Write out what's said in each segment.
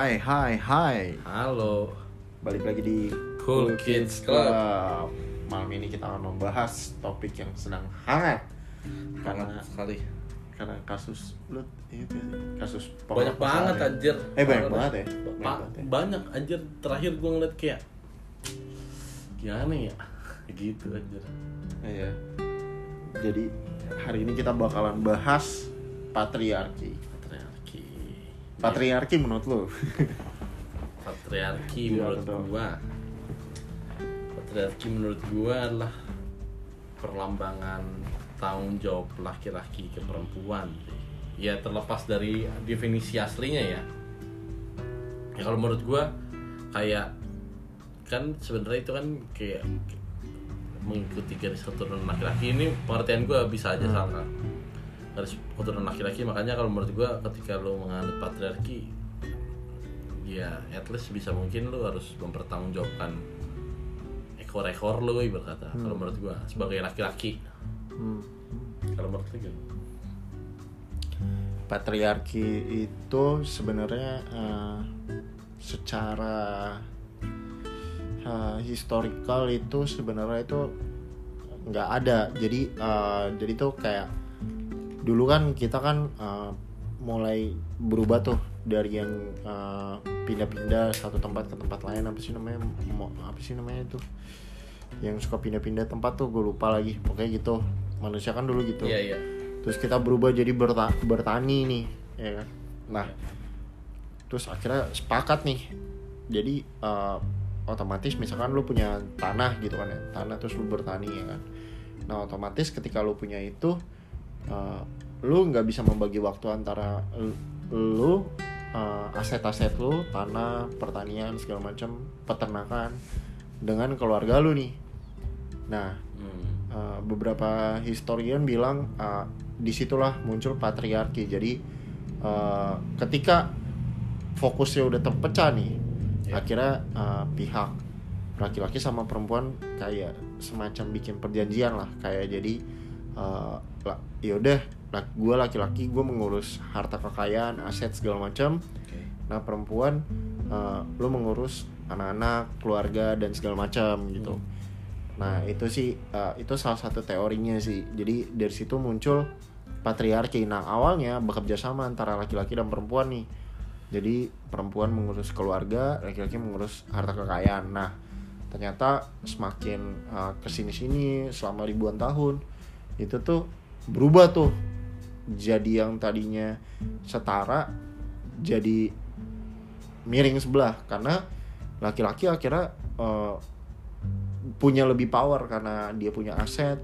Hai, hai, hai. Halo. Balik lagi di Cool Kids Club. Malam ini kita akan membahas topik yang sedang hangat karena sekali. karena kasus lu itu kasus Banyak banget ya. anjir. Eh banyak banget ya. Ba- Banyak banget ya. banyak anjir. Terakhir gue ngeliat kayak gimana ya? Gitu anjir. Iya. Jadi hari ini kita bakalan bahas. Patriarki. Patriarki menurut lu? Patriarki Iya, menurut betul. gua. Patriarki menurut gua adalah perlambangan tanggung jawab laki-laki ke perempuan. Ya terlepas dari definisi aslinya ya. Ya kalau menurut gua kayak kan sebenarnya itu kan kayak mengikuti garis keturunan laki-laki ini pengertian gua bisa aja salah garis keturunan laki-laki makanya kalau menurut gua ketika lo menganut patriarki ya at least bisa mungkin lu harus mempertanggungjawabkan ekor-ekor lu ibarat kata kalau menurut gua sebagai laki-laki Hmm. kalau menurut gimana? patriarki itu sebenarnya eh, secara eh, historical itu sebenarnya itu nggak ada jadi eh, jadi tuh kayak dulu kan kita kan eh, mulai berubah tuh dari yang eh, pindah-pindah satu tempat ke tempat lain apa sih namanya Mo- apa sih namanya itu? Yang suka pindah-pindah tempat tuh gue lupa lagi pokoknya gitu. Manusia kan dulu gitu. Iya iya. Terus kita berubah jadi berta- bertani nih ya kan? Nah terus akhirnya sepakat nih. Jadi eh, otomatis misalkan lu punya tanah gitu kan ya tanah terus lu bertani ya kan. Nah otomatis ketika lu punya itu eh, lu nggak bisa membagi waktu antara lu, eh, aset-aset lu tanah pertanian segala macam peternakan dengan keluarga lu nih nah Hmm. Uh, beberapa historian bilang uh, di situlah muncul patriarki. Jadi uh, ketika fokusnya udah terpecah nih, Ya. akhirnya uh, pihak laki-laki sama perempuan kayak semacam bikin perjanjian lah, kayak jadi uh, la- yaudah, gue laki-laki gue mengurus harta kekayaan, aset segala macam. Oke. Nah perempuan uh, lo mengurus anak-anak, keluarga dan segala macam gitu. Nah itu sih uh, itu salah satu teorinya sih. Jadi dari situ muncul patriarki. Nah awalnya bekerja sama antara laki-laki dan perempuan nih. Jadi perempuan mengurus keluarga, laki-laki mengurus harta kekayaan. Nah ternyata semakin uh, ke sini-sini selama ribuan tahun itu tuh berubah tuh. Jadi yang tadinya setara jadi miring sebelah karena laki-laki akhirnya uh, punya lebih power karena dia punya aset,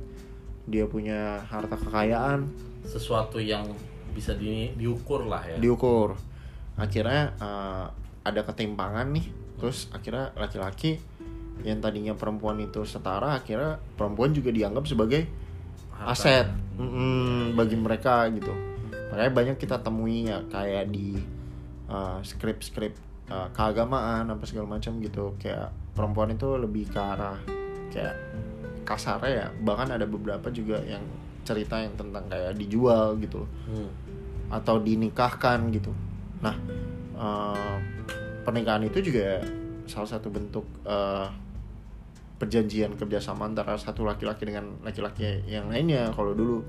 dia punya harta kekayaan, sesuatu yang bisa di, diukur lah ya diukur. Akhirnya uh, ada ketimpangan nih. Terus akhirnya laki-laki yang tadinya perempuan itu setara, akhirnya perempuan juga dianggap sebagai Aset Mm-mm, bagi mereka gitu. Makanya banyak kita temui ya kayak di uh, skrip-skrip uh, keagamaan apa segala macam gitu. Kayak perempuan itu lebih ke arah kayak kasarnya ya. Bahkan ada beberapa juga yang cerita yang tentang kayak dijual gitu loh Hmm. atau dinikahkan gitu. Nah, eh, pernikahan itu juga salah satu bentuk eh, perjanjian kerjasama antara satu laki-laki dengan laki-laki yang lainnya kalau dulu.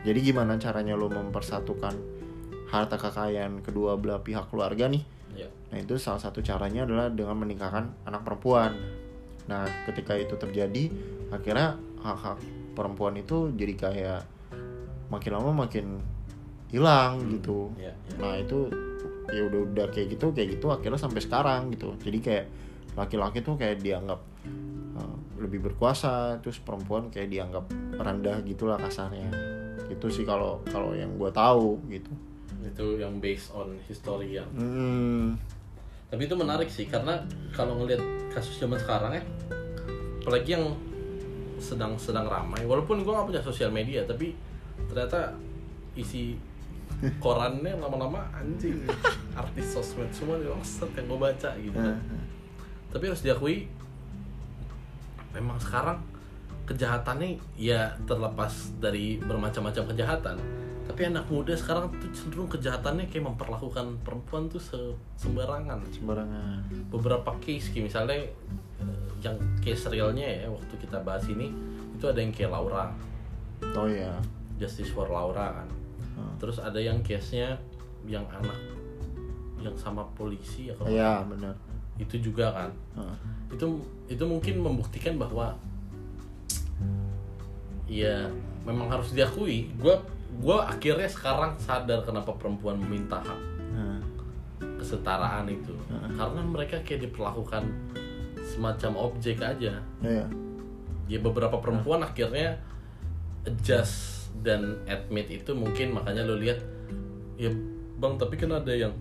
Jadi gimana caranya lo mempersatukan harta kekayaan kedua belah pihak keluarga nih? ya Nah itu salah satu caranya adalah dengan menikahkan anak perempuan. Nah ketika itu terjadi, akhirnya hak-hak perempuan itu jadi kayak makin lama makin hilang gitu. ya, ya. Nah itu ya udah udah kayak gitu kayak gitu akhirnya sampai sekarang gitu. Jadi kayak laki-laki tuh kayak dianggap uh, lebih berkuasa, terus perempuan kayak dianggap rendah gitulah kasarnya. Itu sih kalau kalau yang gue tahu gitu. itu yang based on history yang Hmm, tapi itu menarik sih karena kalau ngelihat kasus zaman sekarang ya apalagi yang sedang sedang ramai walaupun gue nggak punya sosial media tapi ternyata isi korannya lama-lama anjing artis sosmed semua di yang gue baca gitu kan tapi harus diakui memang sekarang kejahatannya ya terlepas dari bermacam-macam kejahatan. Tapi anak muda sekarang tuh cenderung kejahatannya kayak memperlakukan perempuan tuh se- sembarangan. Sembarangan. Beberapa case kayak misalnya eh, yang case realnya ya waktu kita bahas ini itu ada yang kayak Laura. Oh ya Justice for Laura kan. Hmm. terus ada yang case nya yang anak yang sama polisi ya kalau ya benar itu juga kan. Heeh. itu itu mungkin membuktikan bahwa ya memang harus diakui gue gue akhirnya sekarang sadar kenapa perempuan meminta hak Heeh. kesetaraan itu. Karena mereka kayak diperlakukan semacam objek aja. Ya ya beberapa perempuan akhirnya adjust dan admit itu mungkin makanya lo lihat ya bang tapi kan ada yang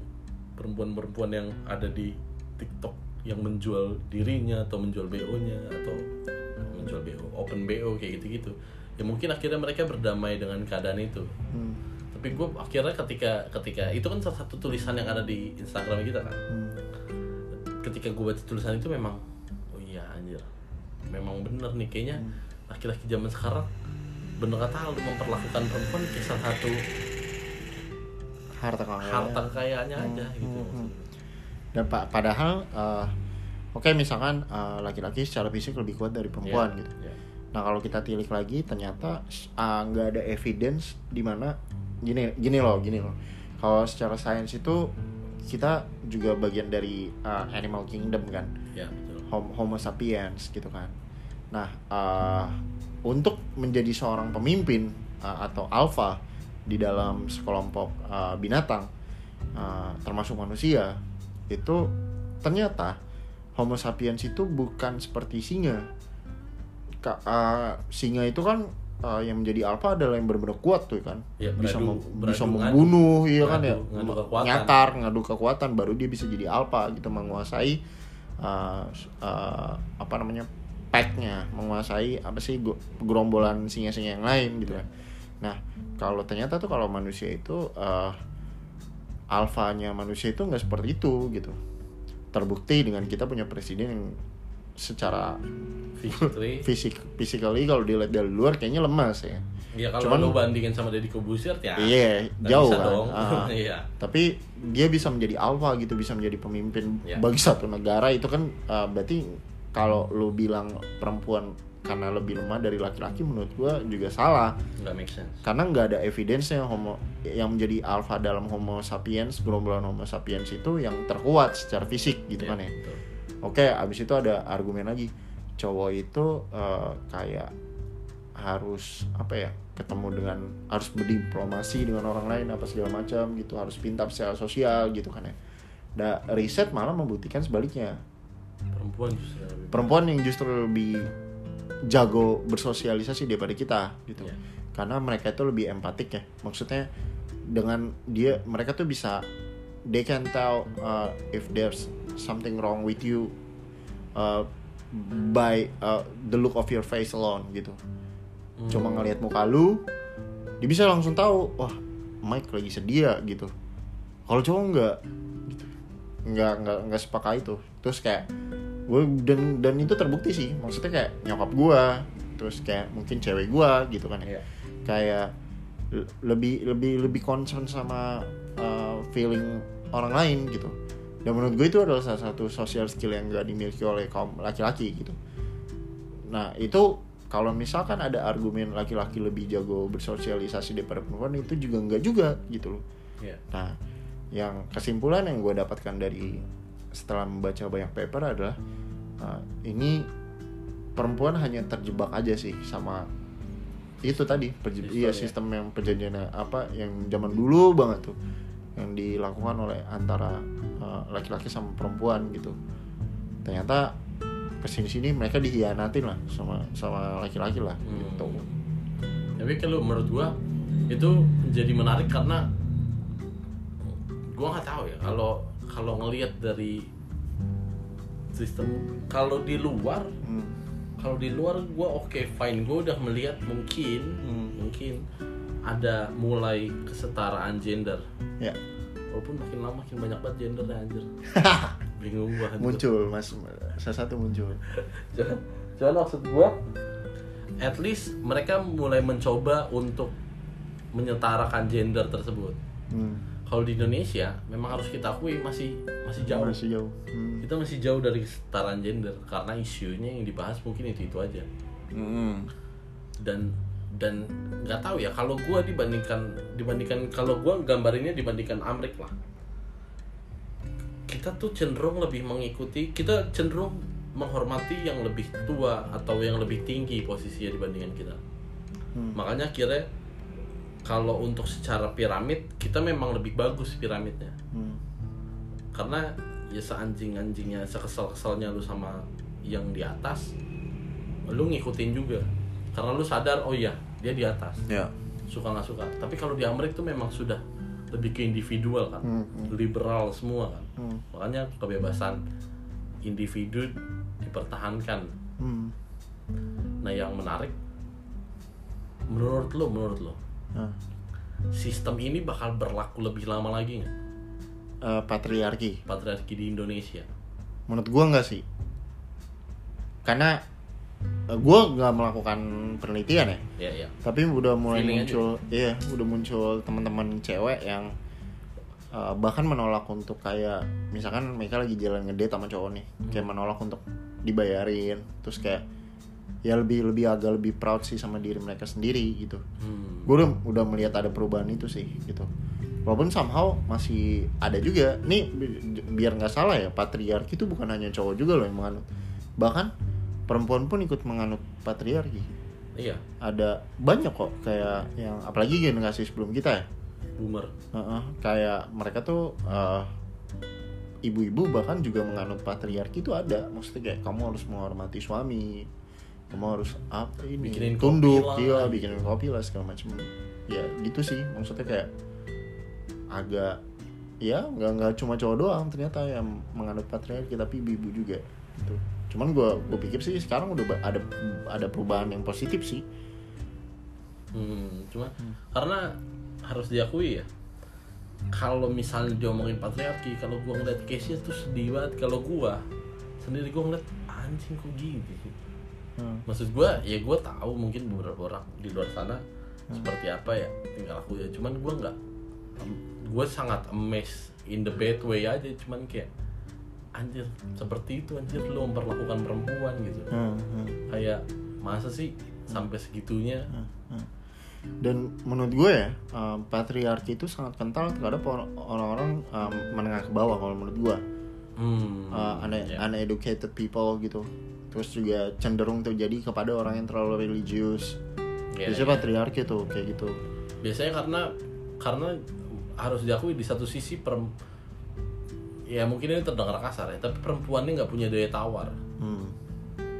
perempuan-perempuan yang ada di TikTok yang menjual dirinya atau menjual BO-nya atau menjual BO open BO kayak gitu-gitu. Ya mungkin akhirnya mereka berdamai dengan keadaan itu. Hmm. tapi gue akhirnya ketika ketika itu kan salah satu tulisan yang ada di Instagram kita kan? Hmm. ketika gue baca tulisan itu memang oh iya anjir. Memang bener nih kayaknya laki-laki zaman sekarang bener kata lu memperlakukan perempuan kayak salah satu harta kekayaan harta kekayaannya aja gitu dan pa- padahal eh, oke misalkan eh, laki-laki secara fisik lebih kuat dari perempuan Iya, gitu iya. nah kalau kita tilik lagi ternyata eh, nggak ada evidence di mana gini gini loh gini loh kalau secara sains itu kita juga bagian dari eh, animal kingdom kan ya betul Hom- Homo sapiens gitu kan. Nah, eh, untuk menjadi seorang pemimpin eh, atau alpha di dalam sekelompok eh, binatang, eh, termasuk manusia, itu ternyata Homo sapiens itu bukan seperti singa. Ka- eh, singa itu kan eh, yang menjadi alpha adalah yang benar-benar kuat tuh kan, Ya, bisa beradu- mem- beradu bisa ngadu. membunuh, iya kan ya, Ngadu- ngadu kekuatan. nyakar, ngadu kekuatan, baru dia bisa jadi alpha gitu menguasai uh, uh, apa namanya packnya menguasai apa sih gerombolan singa-singa yang lain gitu kan nah kalau ternyata tuh kalau manusia itu uh, alfanya manusia itu nggak seperti itu gitu. Terbukti dengan kita punya presiden yang secara physically. Fisik physically kalau dilihat dari luar kayaknya lemas ya. Ya kalau Cuman- lu bandingin sama Deddy Kobusier ya iya jauh bisa kan? dong. Ah. iya. Tapi dia bisa menjadi alpha gitu bisa menjadi pemimpin Ya. bagi satu negara itu kan uh, berarti kalau lu bilang perempuan karena lebih lemah dari laki-laki menurut gua juga salah nggak make sense karena nggak ada evidence-nya homo yang menjadi alpha dalam homo sapiens gerombolan homo sapiens itu yang terkuat secara fisik gitu Iya, kan ya betul. Oke, abis itu ada argumen lagi. Cowok itu eh, kayak harus apa ya? Ketemu dengan harus berdiplomasi dengan orang lain apa segala macam gitu, harus pintar secara sosial gitu kan ya. Da, riset malah membuktikan sebaliknya. perempuan justru lebih Perempuan yang justru lebih jago bersosialisasi daripada kita gitu. Iya. Karena mereka itu lebih empatik ya. Maksudnya dengan dia mereka tuh bisa they can tell uh, if there's something wrong with you uh, by uh, the look of your face alone gitu. Cuma ngelihat muka lu, dia bisa langsung tahu, wah Mike lagi sedih ya gitu. Kalau cowok enggak, gitu. Enggak enggak enggak sepakai itu. Terus kayak gue dan dan itu terbukti sih. Maksudnya kayak nyokap gue, terus kayak mungkin cewek gue gitu kan. Iya. Kayak le- lebih lebih lebih concern sama uh, feeling orang lain gitu. Dan menurut gue itu adalah salah satu social skill yang gak dimiliki oleh kaum laki-laki gitu. Nah itu kalau misalkan ada argumen laki-laki lebih jago bersosialisasi daripada perempuan itu juga enggak juga gitu loh. Iya. Nah yang kesimpulan yang gue dapatkan dari setelah membaca banyak paper adalah uh, ini perempuan hanya terjebak aja sih sama itu tadi Sistem iya ya. sistem yang perjanjian apa yang zaman dulu banget tuh yang dilakukan oleh antara uh, laki-laki sama perempuan gitu ternyata ke sini sini mereka dihianatin lah sama sama laki-laki lah Hmm. gitu tapi kalau menurut gua itu jadi menarik karena gua nggak tahu ya kalau kalau ngelihat dari sistem kalau di luar Hmm. kalau di luar gua oke fine gua udah melihat mungkin Hmm. mungkin ada mulai kesetaraan gender ya walaupun makin lama makin banyak banget gendernya anjir bingung anjir. muncul mas salah satu muncul Cuman, cuman maksud gua at least mereka mulai mencoba untuk menyetarakan gender tersebut Hmm. Kalau di Indonesia memang harus kita akui masih masih jauh Masih jauh. Hmm. kita masih jauh dari kesetaraan gender karena isunya yang dibahas mungkin itu itu aja Hmm. dan dan nggak tahu ya kalau gua dibandingkan dibandingkan kalau gua gambarinnya dibandingkan Amrik lah kita tuh cenderung lebih mengikuti kita cenderung menghormati yang lebih tua atau yang lebih tinggi posisinya dibandingkan kita Hmm. makanya kira kalau untuk secara piramid kita memang lebih bagus piramidnya Hmm. karena ya seanjing-anjingnya sekesal-kesalnya lu sama yang di atas lu ngikutin juga karena lu sadar oh iya dia di atas Ya. suka nggak suka tapi kalau di Amerika tuh memang sudah lebih ke individual kan Hmm, hmm. liberal semua kan Hmm. makanya kebebasan individu dipertahankan Hmm. nah yang menarik menurut lo menurut lo Nah. sistem ini bakal berlaku lebih lama lagi nggak Eh, patriarki. patriarki di Indonesia Menurut gua nggak sih. Karena eh, gua nggak melakukan penelitian ya. ya ya Tapi udah mulai Feeling aja. muncul, iya, udah muncul teman-teman cewek yang eh, bahkan menolak untuk kayak misalkan mereka lagi jalan ngedate sama cowok nih, kayak menolak untuk dibayarin, terus kayak ya lebih lebih agak lebih proud sih sama diri mereka sendiri gitu. hmm. gue udah, udah melihat ada perubahan itu sih gitu. Walaupun somehow masih ada juga. Nih bi- biar nggak salah ya patriarki itu bukan hanya cowok juga loh yang menganut. Bahkan perempuan pun ikut menganut patriarki. Iya. Ada banyak kok kayak yang apalagi generasi sebelum kita ya. Boomer. Heeh, kayak mereka tuh eh, ibu-ibu bahkan juga menganut patriarki itu ada. Maksudnya kayak kamu harus menghormati suami kamu harus apa ini? Bikinin tunduk kopi lah. iya bikinin kopi lah segala macam ya gitu sih. Maksudnya kayak agak ya nggak nggak cuma cowok doang ternyata yang menganut patriarki tapi ibu-ibu juga gitu. Cuman gue gue pikir sih sekarang udah ada ada perubahan yang positif sih. Hmm, cuma karena harus diakui ya kalau misalnya diomongin patriarki kalau gua ngeliat case nya tuh sedih banget. Kalau gua sendiri gua ngeliat anjing kok gini sih Hmm. maksud gua ya gua tahu mungkin beberapa orang di luar sana seperti apa ya tinggal aku ya. Cuman gua nggak gua sangat amazed in the bad way aja. Cuman kayak anjir seperti itu anjir lu memperlakukan perempuan gitu. Hmm, hmm. kayak masa sih sampai segitunya? Dan menurut gue ya um, patriarki itu sangat kental terhadap or- orang-orang um, menengah ke bawah kalau menurut gue hmm, uh, une- ya. uneducated people gitu terus juga cenderung terjadi kepada orang yang terlalu religius Ya, biasanya ya. patriarki tuh kayak gitu biasanya karena karena harus diakui di satu sisi perem ya mungkin ini terdengar kasar ya tapi perempuannya nggak punya daya tawar hmm.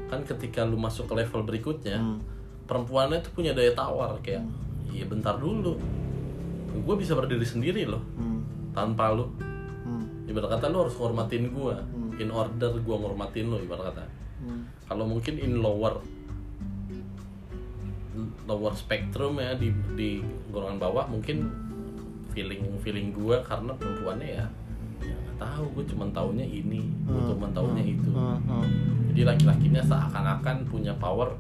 kan ketika lu masuk ke level berikutnya Hmm. perempuannya tuh punya daya tawar kayak iya bentar dulu gue bisa berdiri sendiri loh Hmm. tanpa lu Hmm. ibarat kata lu harus ngormatin gue Hmm. in order gue ngormatin lu ibarat kata Hmm. kalau mungkin in lower lower spectrum ya di di golongan bawah mungkin feeling feeling gue karena perempuannya ya ya nggak tahu gue cuma taunya ini gue cuma taunya itu Hmm. Hmm. jadi laki-lakinya seakan-akan punya power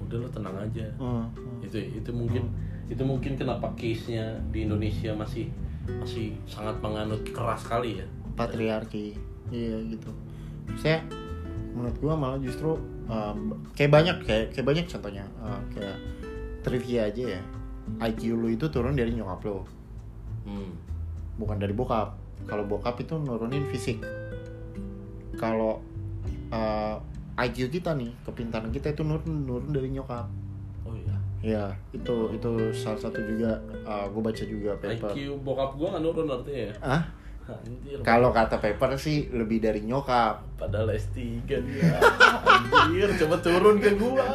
udah lu tenang aja Hmm. Hmm. itu itu mungkin itu mungkin kenapa case nya di Indonesia masih masih sangat menganut keras sekali ya patriarki iya gitu saya menurut gua malah justru um, kayak banyak kayak kayak banyak contohnya uh, kayak trivia aja ya. IQ lu itu turun dari nyokap lo hmm. bukan dari bokap. Kalau bokap itu nurunin fisik. Kalau uh, IQ kita nih kepintaran kita itu nurun nurun dari nyokap. Oh iya? Ya itu itu salah satu juga uh, gue baca juga paper. IQ bokap gue nggak nurun artinya ya? Ah kalau kata paper sih lebih dari nyokap. Padahal S3 dia. Anjir, coba turun ke gua.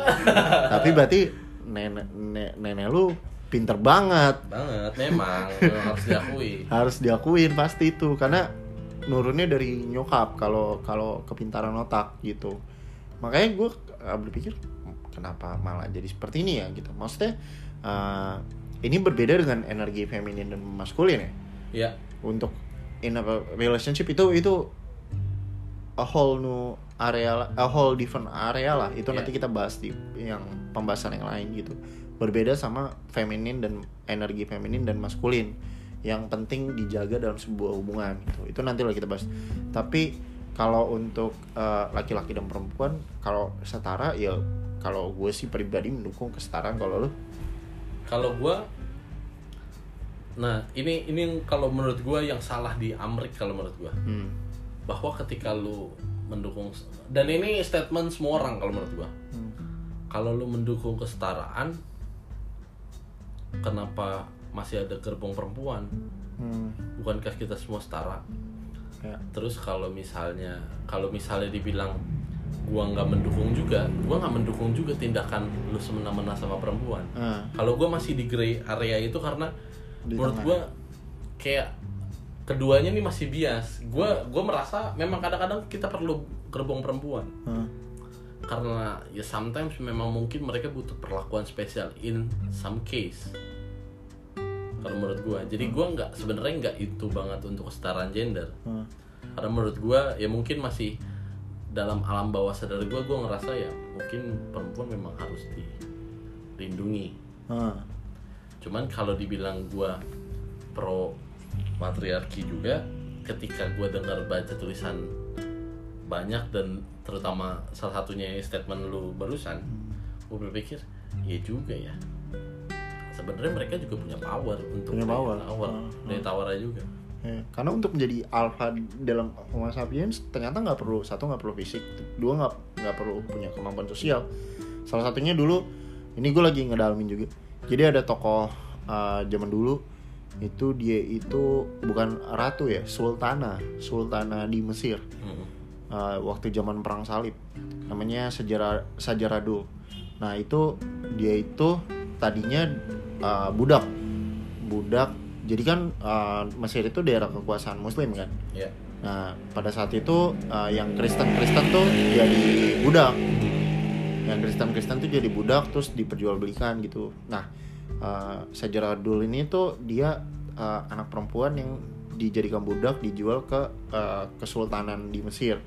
Tapi berarti nenek nenek, nenek lu pinter banget. Banget, memang, harus diakui. Harus diakuin pasti itu. Karena nurunnya dari nyokap kalau kalau kepintaran otak gitu. Makanya gue berpikir kenapa malah jadi seperti ini ya gitu. Maksudnya uh, ini berbeda dengan energi feminin dan maskulin ya? Ya, untuk in a relationship itu itu a whole new area a whole different area lah. Itu Yeah. nanti kita bahas di yang pembahasan yang lain gitu. Berbeda sama feminin dan energi feminin dan maskulin yang penting dijaga dalam sebuah hubungan gitu. Itu nanti lah kita bahas. Tapi kalau untuk eh, laki-laki dan perempuan kalau setara ya kalau gue sih pribadi mendukung kesetaraan kalau lu. Kalau gua nah ini ini kalau menurut gua yang salah di Amrik kalau menurut gua hmm. bahwa ketika lu mendukung dan ini statement semua orang kalau menurut gua Hmm. kalau lu mendukung kesetaraan kenapa masih ada gerbong perempuan Hmm. bukankah kita semua setara Ya. terus kalau misalnya kalau misalnya dibilang gua nggak mendukung juga gua nggak mendukung juga tindakan lu semena-mena sama perempuan Ah, kalau gua masih di gray area itu karena Di menurut gua kayak keduanya nih masih bias. Gua gua merasa memang kadang-kadang kita perlu gerbong perempuan. Ah. karena ya sometimes memang mungkin mereka butuh perlakuan spesial in some case. Kalau menurut gua. Jadi gua nggak sebenarnya nggak itu banget untuk kesetaraan gender. Ah. karena menurut gua ya mungkin masih dalam alam bawah sadar gua gua ngerasa ya mungkin perempuan memang harus dilindungi. Cuman kalau dibilang gua pro patriarki juga ketika gua dengar baca tulisan banyak dan terutama salah satunya statement lu barusan gua berpikir ya juga ya sebenarnya mereka juga punya power untuk Punya power. tawar Hmm. daya tawarnya juga Ya, karena untuk menjadi alpha dalam Homo sapiens ternyata nggak perlu satu nggak perlu fisik, dua nggak nggak perlu punya kemampuan sosial. Salah satunya dulu ini gue lagi ngedalamin juga. Jadi ada tokoh uh, zaman dulu itu dia itu bukan ratu ya, sultana, sultana di Mesir Mm. uh, waktu zaman perang salib. Namanya sejarah Sajaradul. Nah itu dia itu tadinya uh, budak, budak. Jadi kan uh, Mesir itu daerah kekuasaan Muslim kan. ya Nah, pada saat itu uh, yang Kristen-Kristen tuh jadi budak. Yang Kristen-Kristen tuh jadi budak terus diperjualbelikan gitu. Nah, uh, Sajaradul ini tuh dia uh, anak perempuan yang dijadikan budak dijual ke uh, kesultanan di Mesir.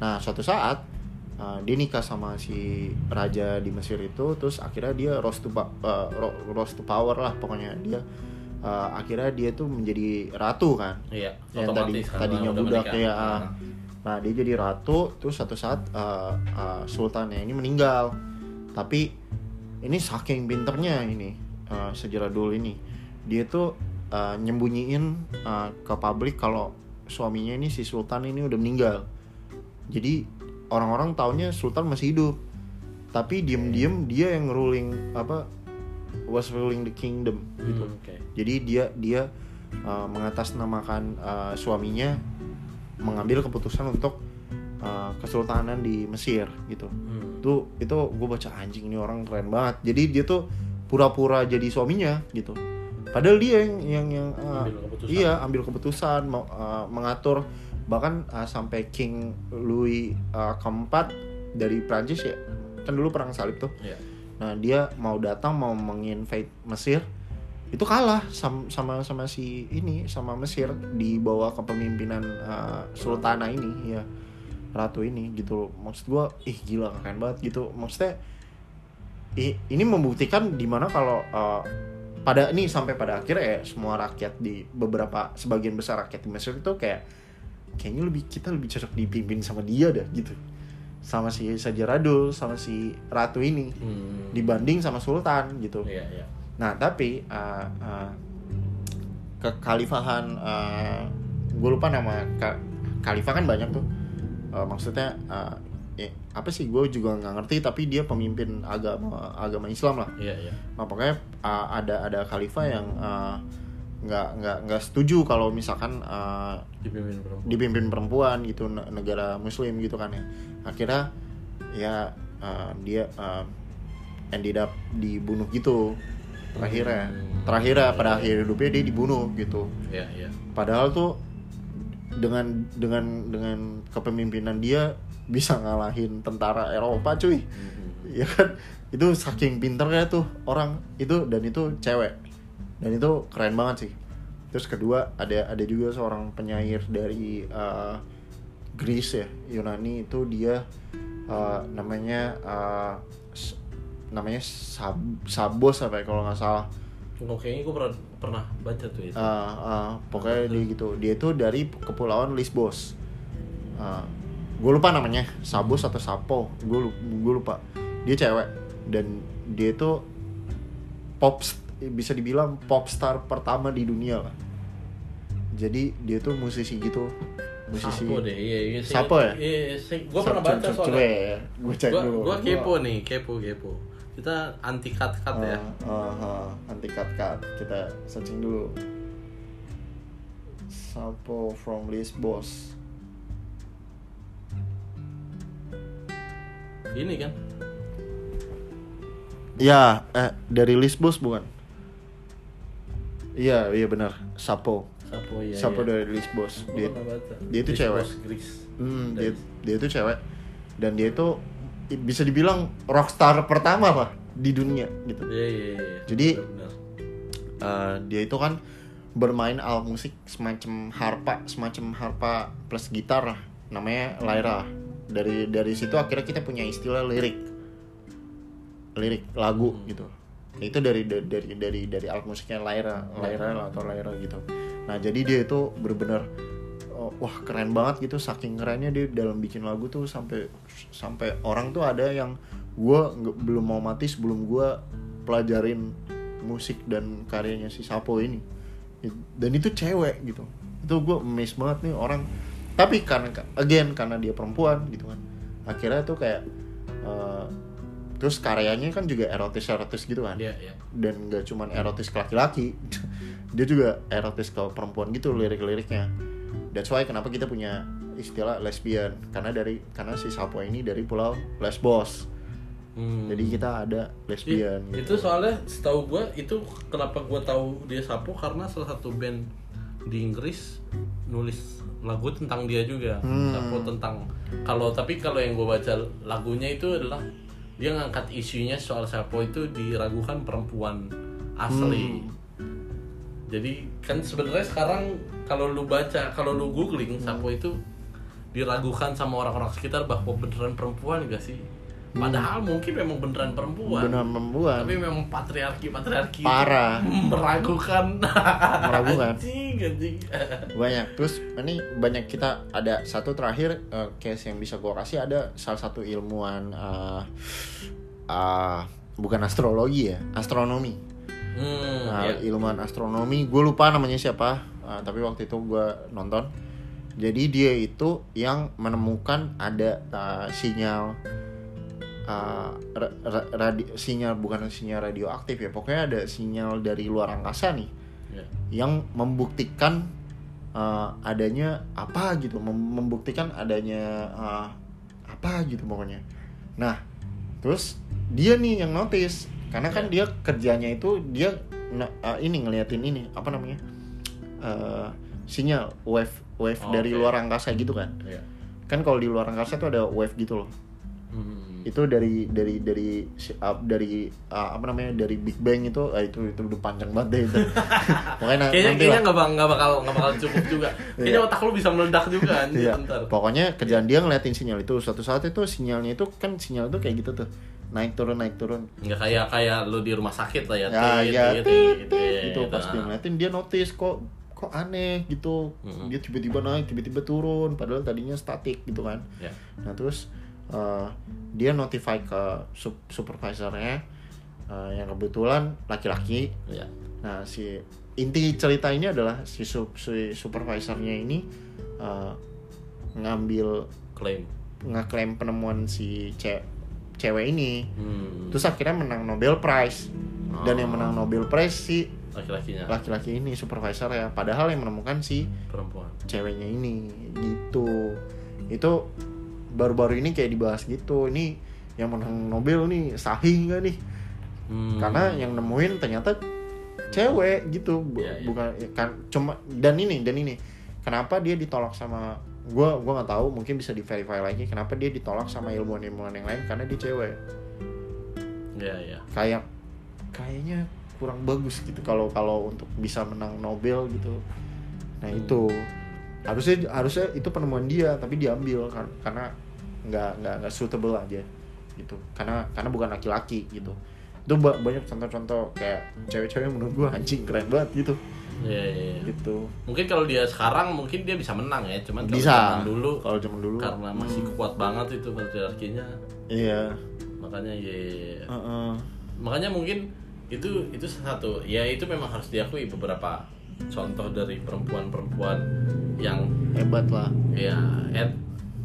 Nah, suatu saat uh, dia nikah sama si raja di Mesir itu terus akhirnya dia rose to, uh, ro- rose to power lah pokoknya. Dia uh, akhirnya dia tuh menjadi ratu kan. Iya yang tadi karena tadinya budak ya Nah, nah dia jadi ratu terus satu saat uh, uh, sultannya ini meninggal. Tapi ini saking pinternya ini uh, sejarah dulu ini. Dia tuh uh, nyembunyiin uh, ke publik kalau suaminya ini si sultan ini udah meninggal. Jadi orang-orang taunya sultan masih hidup. Tapi diem-diem dia yang ruling apa was ruling the kingdom gitu. Hmm, oke. Jadi dia dia uh, mengatasnamakan uh, suaminya mengambil keputusan untuk uh, kesultanan di Mesir gitu Hmm. itu itu gue baca anjing ini orang keren banget jadi dia tuh pura-pura jadi suaminya gitu padahal dia yang yang, yang uh, Ambil keputusan. iya ambil keputusan mau, uh, mengatur bahkan uh, sampai King Louis uh, keempat dari Prancis ya kan dulu perang salib tuh Iya. Nah dia mau datang mau menginvade Mesir itu kalah sama sama sama si ini sama Mesir di bawah kepemimpinan uh, Sultana ini ya ratu ini gitu loh. maksud gua ih gila keren banget gitu maksudnya i- ini membuktikan di mana kalau uh, pada ini sampai pada akhirnya ya semua rakyat di beberapa sebagian besar rakyat di Mesir itu kayak kayaknya lebih kita lebih cocok dipimpin sama dia dah gitu sama si Sajaradul sama si ratu ini Hmm. dibanding sama sultan gitu. Iya, iya. Nah tapi uh, uh, kekhalifahan uh, gue lupa nama ka- khalifah kan banyak tuh. Uh, maksudnya uh, ya, apa sih gue juga nggak ngerti tapi dia pemimpin agama agama Islam lah. Iya, iya. Nah, pokoknya uh, ada ada khalifah yang uh, nggak nggak nggak setuju kalau misalkan uh, Dipimpin perempuan. dipimpin perempuan gitu ne- negara muslim gitu kan ya akhirnya ya uh, dia uh, ended up dibunuh gitu terakhirnya. Terakhirnya pada akhir hidupnya dia dibunuh gitu. Iya, iya. padahal tuh dengan dengan dengan kepemimpinan dia bisa ngalahin tentara Eropa cuy. Hmm. ya kan? Itu saking pinternya tuh orang. Itu dan itu cewek. Dan itu keren banget sih. Terus kedua ada ada juga seorang penyair dari uh, Greece ya Yunani. Itu dia uh, namanya uh, namanya Sab Sabos apa ya kalau nggak salah Oh, kayaknya gue pernah pernah baca tuh itu. Ah, ah, pokoknya dia gitu dia itu dari kepulauan Lisbos gue lupa namanya Sabos atau Sapo gue gue lupa dia cewek dan dia itu pop bisa dibilang pop star pertama di dunia lah jadi dia tuh musisi gitu musisi Sapo deh, iya iya. Sapo ya? Iya, iya gue pernah baca soalnya. ya gue cek dulu gua kepo nih, kepo kepo. Kita anti cut cut ya. Ah, ah, ah, anti cut cut kita searching dulu Sapo from Lisbos Ini kan. Ya, eh, dari Lisbos bukan? Iya, iya benar. Sapo. Sapo ya. Sapo iya. dari Lisbos. Dia, baca. dia itu Grease cewek. Hmm, dia, dia itu cewek dan dia itu bisa dibilang rockstar pertama lah di dunia gitu. Iya iya iya. Jadi- Benar. Eh, dia itu kan bermain alat musik semacam harpa, semacam harpa plus gitar lah. Namanya Lyra. Dari dari situ akhirnya kita punya istilah lirik. Lirik lagu gitu. Itu dari dari dari dari, dari alat musiknya Lyra, Lyra atau Lyra gitu. Nah, jadi dia itu benar-benar oh, wah keren banget gitu. Saking kerennya dia dalam bikin lagu tuh sampai sampai orang tuh ada yang nggak- belum mau mati sebelum gua pelajarin musik dan karyanya si Sapo ini. Dan itu cewek gitu. Itu gue amazed banget nih orang. Tapi karena again karena dia perempuan gitu kan. Akhirnya tuh kayak eh, terus karyanya kan juga erotis erotis gitu kan. Iya iya. dan gak cuman erotis ke laki-laki dia juga erotis ke perempuan gitu lirik-liriknya that's why kenapa kita punya istilah lesbian karena dari karena si Sapo ini dari pulau Lesbos Hmm. jadi kita ada lesbian itu gitu. soalnya setahu gue itu kenapa gue tahu dia Sapo karena salah satu band di Inggris nulis lagu tentang dia juga Hmm. Sapo tentang kalau tapi kalau yang gue baca lagunya itu adalah dia ngangkat isunya soal Sapo itu diragukan perempuan asli jadi kan sebenarnya sekarang kalau lu baca kalau lu googling Sapo itu diragukan sama orang-orang sekitar bahwa beneran perempuan gak sih? Padahal mungkin memang beneran perempuan. Benar perempuan. Tapi memang patriarki patriarki Parah. meragukan. Meragukan. anjing anjing. Banyak. Terus ini banyak kita ada satu terakhir eh, case yang bisa gua kasih ada salah satu ilmuwan eh, ah, bukan astrologi ya astronomi hmm, nah, ya. ilmuwan astronomi gue lupa namanya siapa eh, tapi waktu itu gua nonton jadi dia itu yang menemukan ada eh, sinyal eh, ra- radi- sinyal bukan sinyal radioaktif ya pokoknya ada sinyal dari luar angkasa nih Ya. yang membuktikan uh, adanya apa gitu mem- membuktikan adanya uh, apa gitu pokoknya nah terus dia nih yang notice karena kan dia kerjanya itu dia uh, ini ngeliatin ini apa namanya Uh, sinyal wave wave Oh, dari luar angkasa gitu kan Ya. kan kalau di luar angkasa tuh ada wave gitu loh Hmm. itu dari dari dari uh, dari uh, apa namanya dari Big Bang itu ah, itu itu udah panjang banget deh itu pokoknya na- kayaknya nanti kayaknya nggak bakal nggak bakal nggak bakal cukup juga kayaknya Iya. otak lu bisa meledak juga anjing Iya. ntar Pokoknya kerjaan dia ngeliatin sinyal itu. Suatu saat itu sinyalnya itu kan sinyal itu kayak gitu tuh. Naik turun naik turun. nggak kayak kayak lu di rumah sakit lah ya Ya tit, ya tit, tit, tit, tit, tit, gitu pas nah. dia ngeliatin dia notice kok kok aneh gitu. Dia tiba-tiba naik, tiba-tiba turun padahal tadinya statik gitu kan. Ya. Nah, terus uh, dia notify ke sup- supervisornya uh, yang kebetulan laki-laki. Ya. Nah, si inti cerita ini adalah si, si supervisornya ini uh, ngambil klaim ngeklaim penemuan si ce- cewek ini. Hmm. terus akhirnya menang Nobel Prize. Dan yang Oh. menang Nobel Prize si laki-lakinya. laki-laki ini supervisor ya. Padahal yang menemukan si perempuan. ceweknya ini. Gitu. Itu baru-baru ini kayak dibahas gitu. Ini yang menang Nobel nih sahih nggak nih? Hmm. karena yang nemuin ternyata cewek gitu. Bu- Iya, iya. bukan kan cuma dan ini dan ini. Kenapa dia ditolak sama gua gua nggak tahu mungkin bisa di verify lagi kenapa dia ditolak sama ilmuwan-ilmuwan yang lain karena dia cewek. Ya ya kayak kayaknya kurang bagus gitu kalau kalau untuk bisa menang Nobel gitu. Nah Hmm. itu. Harusnya harusnya itu penemuan dia tapi diambil kan karena nggak nggak nggak suitable aja gitu. Karena karena bukan laki-laki gitu. Itu ba- banyak contoh-contoh kayak cewek-cewek menurut gua anjing keren banget gitu Iya, iya, iya. gitu. Mungkin kalau dia sekarang mungkin dia bisa menang ya, cuman kalau bisa. zaman dulu kalau zaman dulu. karena masih hmm, kuat banget itu patriarkinya, iya. Makanya ya, ya, ya. Heeh. makanya mungkin itu itu satu. Ya itu memang harus diakui beberapa contoh dari perempuan-perempuan yang hebat lah. Ya at,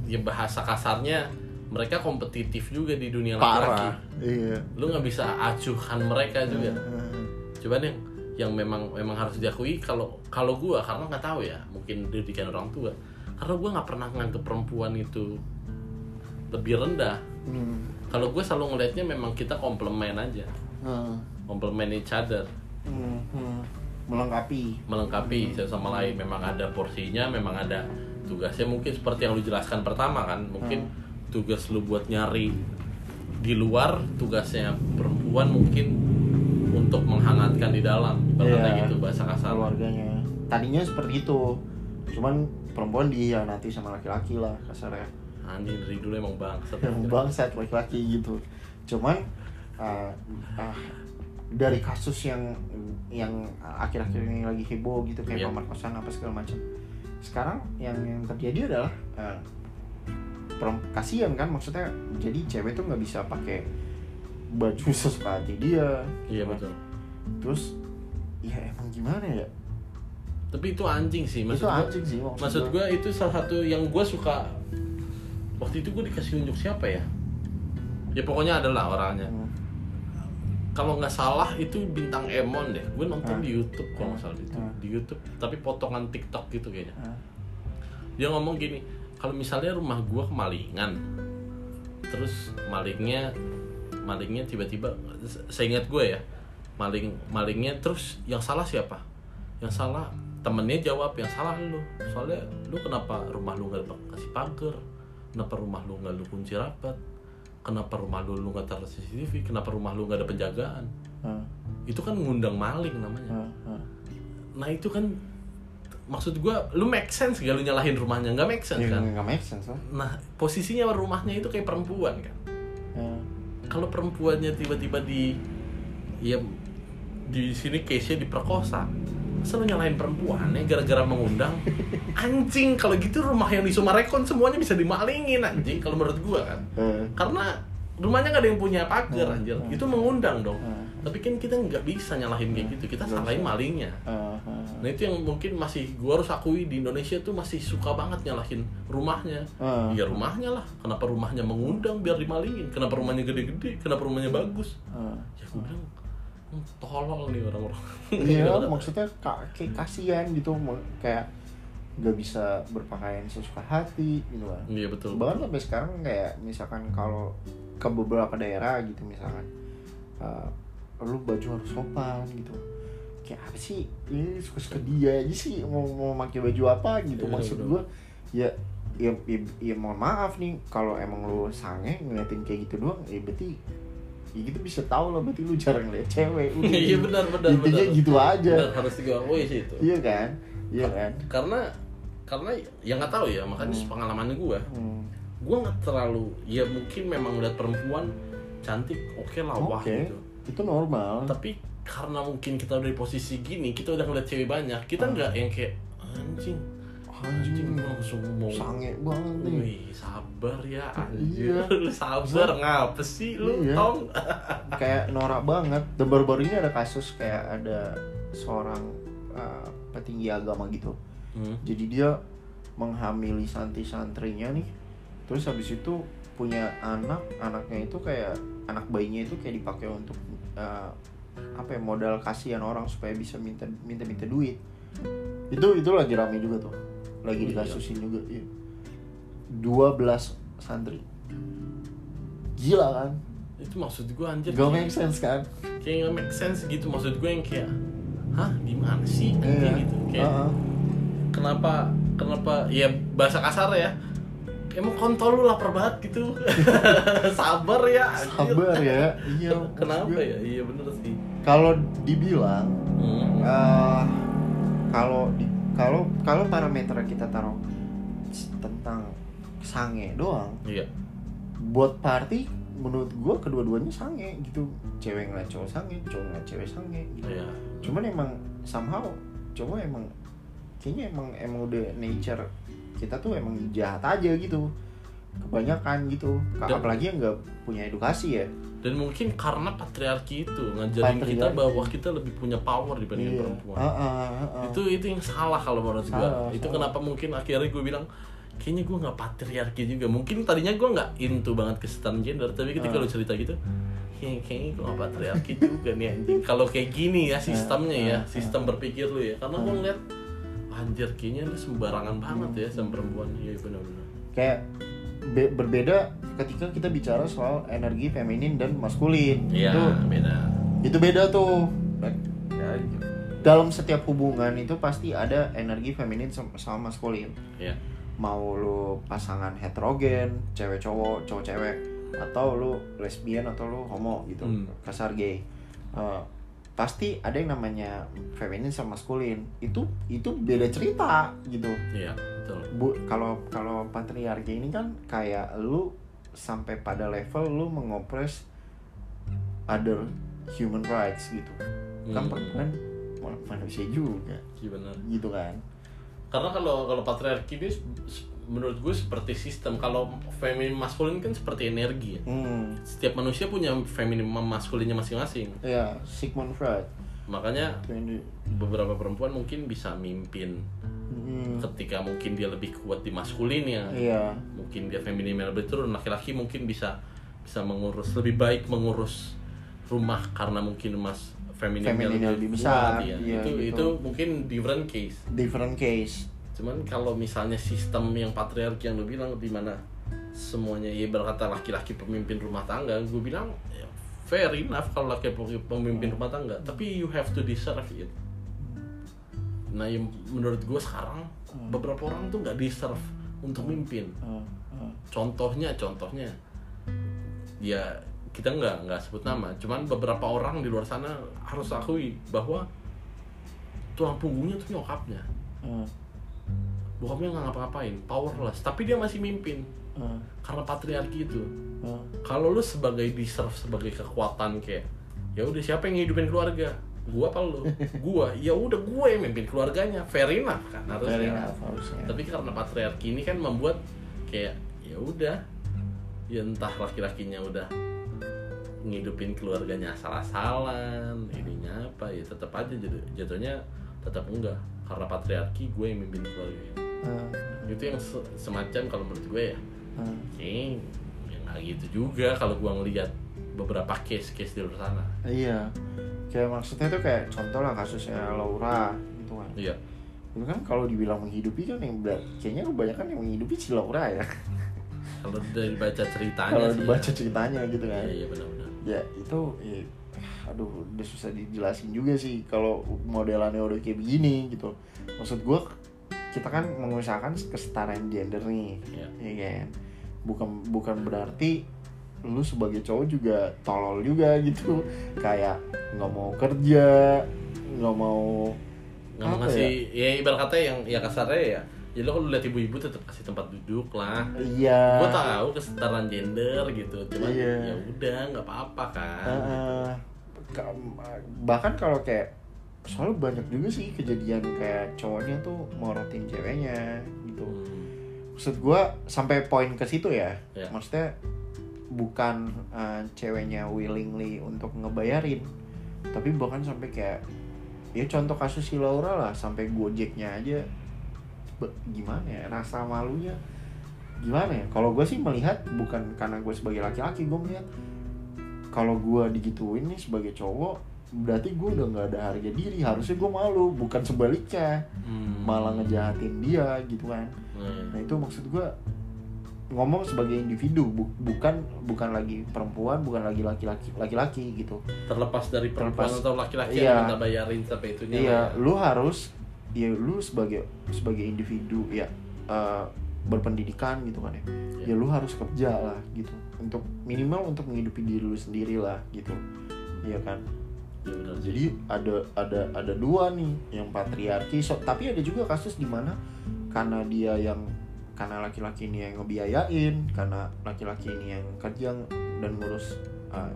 ya bahasa kasarnya mereka kompetitif juga di dunia laki-laki. Iya. Lu nggak bisa acuhan mereka juga. Heeh. cuman yang memang memang harus diakui kalau kalau gua karena nggak tahu ya mungkin didikan orang tua. Karena gua nggak pernah nganggep perempuan itu lebih rendah. Hmm. kalau gue selalu ngelihatnya memang kita komplement aja. Heeh. komplement each other. Hmm, hmm. melengkapi. Melengkapi satu sama lain. Memang ada porsinya memang ada tugasnya. Mungkin seperti yang lu jelaskan pertama kan mungkin tugas lu buat nyari di luar tugasnya perempuan mungkin untuk menghangatkan di dalam ibaratnya Iya. gitu bahasa kasar. keluarganya. Tadinya seperti itu cuman perempuan dia nanti sama laki-laki lah kasarnya. Anjing dari dulu emang bangsat. Yang bangsat laki-laki gitu. Cuman uh, ah, dari kasus yang yang akhir-akhir ini lagi heboh gitu kayak Iya. pemerkosaan apa segala macam. Sekarang yang yang terjadi adalah uh, kasihan kan maksudnya jadi cewek tuh nggak bisa pakai baju sesuka hati dia iya betul terus ya emang gimana ya tapi itu anjing sih maksud itu gua, anjing sih maksud, maksud gua. gue itu salah satu yang gue suka waktu itu gue dikasih unjuk siapa ya ya pokoknya adalah orangnya Hmm. kalau nggak salah itu bintang Emon deh gue nonton Ah. di YouTube kalau nggak salah itu Ah. di YouTube tapi potongan TikTok gitu kayaknya Ah. dia ngomong gini kalau misalnya rumah gue kemalingan terus malingnya malingnya tiba-tiba seingat gue ya maling malingnya terus yang salah siapa? Yang salah temennya jawab yang salah lu. Soalnya lu kenapa rumah lu nggak kasih pagar? Kenapa rumah lu nggak lu kunci rapat? Kenapa rumah lu lu nggak taruh CCTV kenapa rumah lu nggak ada penjagaan? Ah. itu kan ngundang maling namanya. Ah. Ah. nah itu kan maksud gua lu make sense gak lu nyalahin rumahnya? Nggak make sense Ya, kan? nggak make sense lah. Nah posisinya rumahnya itu kayak perempuan kan. Kalau perempuannya tiba-tiba di ya di sini case-nya diperkosa masa lu nyalahin perempuannya gara-gara mengundang anjing kalau gitu rumah yang di Sumarekon semuanya bisa dimalingin anjing kalau menurut gua kan Eh. karena rumahnya nggak ada yang punya pagar Hmm, anjir hmm. itu mengundang dong Hmm. Tapi kan kita nggak bisa nyalahin kayak gitu kita salahin malingnya ah, Nah itu yang mungkin masih gua harus akui di Indonesia tuh masih suka banget nyalahin rumahnya. Ah. Ya rumahnya lah. Kenapa rumahnya mengundang biar dimalingin? Kenapa rumahnya gede-gede? Kenapa rumahnya bagus? ah. Ya gue bilang "Hmm, tolol nih orang-orang. Iya, maksudnya ka- kayak kasihan gitu, kayak nggak bisa berpakaian sesuka hati gitu kan. Iya betul. Bahkan sampai sekarang kayak misalkan kalau ke beberapa daerah gitu misalkan, uh, lu baju harus sopan gitu. Kayak apa sih? Ini suka-suka dia aja sih mau mau pakai baju apa gitu. Iya, Maksud gua ya ya, ya, ya mohon maaf nih kalau emang lu sange ngeliatin kayak gitu doang ya berarti ya gitu bisa tahu lah berarti lu jarang liat cewek udah Iya benar benar intinya benar. gitu aja Benar, harus diakui sih itu. iya kan iya kan Karena karena yang nggak tahu ya makanya Hmm. pengalaman gua hmm. gua nggak terlalu ya mungkin memang lihat perempuan cantik oke lah wah oke gitu itu normal. Tapi karena mungkin kita udah di posisi gini kita udah ngeliat cewek banyak kita Hmm. nggak yang kayak anjing anjing. gua langsung mau sange banget nih. Wih, sabar ya anjir Iya. lu sabar ngapa sih lu Iya. tong? Kayak norak banget. Dan baru-baru ini ada kasus kayak ada seorang uh, petinggi agama gitu. Hmm. jadi dia menghamili santri-santrinya nih. Terus habis itu punya anak anaknya itu kayak anak bayinya itu kayak dipakai untuk uh, apa ya modal kasihan orang supaya bisa minta minta minta duit itu itu lagi rame juga tuh lagi Iya. dikasusin juga iya. 12 santri gila kan itu maksud gua anjir gak make sense kan kayak nggak make sense gitu maksud gue yang kayak hah gimana sih Iya. anjing gitu kayak Heeh. kenapa kenapa ya bahasa kasar ya emang kontol lu lapar banget gitu sabar ya anjir. sabar ya iya kenapa ya iya bener sih kalau dibilang Hmm. eh, kalau di kalau kalau parameter kita taruh tentang sange doang iya buat party menurut gue kedua-duanya sange gitu cewek ngeliat cowok sange cowok ngeliat cewek sange gitu. Iya. cuman emang somehow cowok emang kayaknya emang emang udah nature kita tuh emang jahat aja gitu kebanyakan gitu Dan- apalagi yang nggak punya edukasi ya Dan mungkin karena patriarki itu ngajarin kita Patriarki. bahwa kita lebih punya power dibanding perempuan. Ah, ah, ah, ah. Itu itu yang salah kalau menurut gue. Itu salah. kenapa mungkin akhirnya gue bilang kayaknya gue nggak patriarki juga. Mungkin tadinya gue nggak into banget kesetaraan gender, tapi ketika Ah. lu cerita gitu, kayaknya, kayaknya gue nggak patriarki juga nih anjing. Kalau kayak gini ya sistemnya ya, sistem berpikir lu ya. Karena gue ngeliat anjir kayaknya lu sembarangan banget ya sama perempuan. Iya benar-benar. kayak be- berbeda ketika kita bicara soal energi feminin dan maskulin Iya itu beda. itu beda tuh Ya, dalam setiap hubungan itu pasti ada energi feminin sama, maskulin Iya. mau lu pasangan heterogen cewek cowok cowok cewek atau lu lesbian atau lu homo gitu Hmm. kasar gay Eh, pasti ada yang namanya feminin sama maskulin itu itu beda cerita gitu Iya betul. bu kalau kalau patriarki ini kan kayak lu sampai pada level lu mengopres other human rights gitu kan Hmm. perempuan ma- manusia juga Iya benar. gitu kan karena kalau kalau patriarki ini menurut gue seperti sistem. Kalau feminin maskulin kan seperti energi ya. Hmm. Setiap manusia punya feminin sama maskulinnya masing-masing. Ya Sigmund Freud. Makanya beberapa perempuan mungkin bisa mimpin hmm, ketika mungkin dia lebih kuat di maskulinnya iya. Mungkin dia femininnya lebih turun. Laki-laki mungkin bisa bisa mengurus lebih baik mengurus rumah karena mungkin mas femininnya Femininnya lebih, lebih besar, kuat, ya. iya, itu gitu. itu mungkin different case. Different case Cuman kalau misalnya sistem yang patriarki yang lu bilang di mana semuanya ya berkata laki-laki pemimpin rumah tangga, gue bilang ya, fair enough kalau laki pemimpin rumah tangga, tapi you have to deserve it. Nah, yang menurut gue sekarang beberapa orang tuh nggak deserve untuk mimpin. Eh, eh, Contohnya, contohnya, ya kita nggak nggak sebut nama, cuman beberapa orang di luar sana harus akui bahwa tulang punggungnya tuh nyokapnya. Eh, bokapnya nggak ngapa-ngapain powerless. Tapi dia masih mimpin. Eh, karena patriarki itu. Eh. kalau lu sebagai deserve sebagai kekuatan kayak ya udah siapa yang ngidupin keluarga? Gua apa lu? Gua. Ya udah gue yang mimpin keluarganya. Fair enough kan Fair harusnya enough, harusnya. tapi karena patriarki ini kan membuat kayak ya udah. Ya entah laki-lakinya udah ngidupin keluarganya asal-asalan ininya apa ya tetap aja jadu- jatuhnya tetap enggak karena patriarki gue yang mimpin keluarga Eh, itu yang se- semacam kalau menurut gue ya. Eh. kayaknya ya nggak gitu juga kalau gue ngelihat beberapa case-case di luar sana. Iya. Kayak maksudnya tuh kayak contoh lah kasusnya Laura gitu kan. Iya. Itu kan kalau dibilang menghidupi kan yang kayaknya kebanyakan yang menghidupi si Laura ya. Kalau dari baca ceritanya kalau dibaca ya. ceritanya gitu kan. Iya iya benar-benar. Ya itu ya, aduh udah susah dijelasin juga sih kalau modelannya udah kayak begini gitu maksud gua kita kan mengusahakan kesetaraan gender nih Iya. ya kan bukan bukan berarti lu sebagai cowok juga tolol juga gitu kayak nggak mau kerja nggak mau nggak mau ngasih ya? ibarat kata yang ya kasarnya ya ya lo kalau lihat ibu-ibu tetap kasih tempat duduk lah iya gue tahu kesetaraan gender gitu cuman Iya. ya udah nggak apa-apa kan Heeh. Ka- bahkan kalau kayak soalnya banyak juga sih kejadian kayak cowoknya tuh morotin ceweknya gitu. Hmm, maksud gua sampai poin ke situ ya. Ya. maksudnya bukan uh, ceweknya willingly untuk ngebayarin tapi bahkan sampai kayak ya contoh kasus si Laura lah sampai gojeknya aja Be- gimana ya rasa malunya gimana ya? Kalau gue sih melihat bukan karena gue sebagai laki-laki gue melihat kalau gue digituin nih sebagai cowok berarti gue udah nggak ada harga diri harusnya gue malu bukan sebaliknya hmm. malah ngejahatin dia gitu kan Nah, Nah itu maksud gue ngomong sebagai individu bu- bukan bukan lagi perempuan bukan lagi laki-laki laki-laki gitu. terlepas dari perempuan Terlepas- atau laki-laki iya. yang minta bayarin sampai itunya Iya, ya. lu harus ya lu sebagai sebagai individu ya eh, berpendidikan gitu kan ya. Iya. Ya lu harus kerja lah gitu untuk minimal untuk menghidupi diri lu sendiri lah gitu. Iya kan? Benar sih. Jadi ada ada ada dua nih yang patriarki. So, tapi ada juga kasus di mana karena dia yang karena laki-laki ini yang ngebiayain karena laki-laki ini yang kerja dan ngurus uh,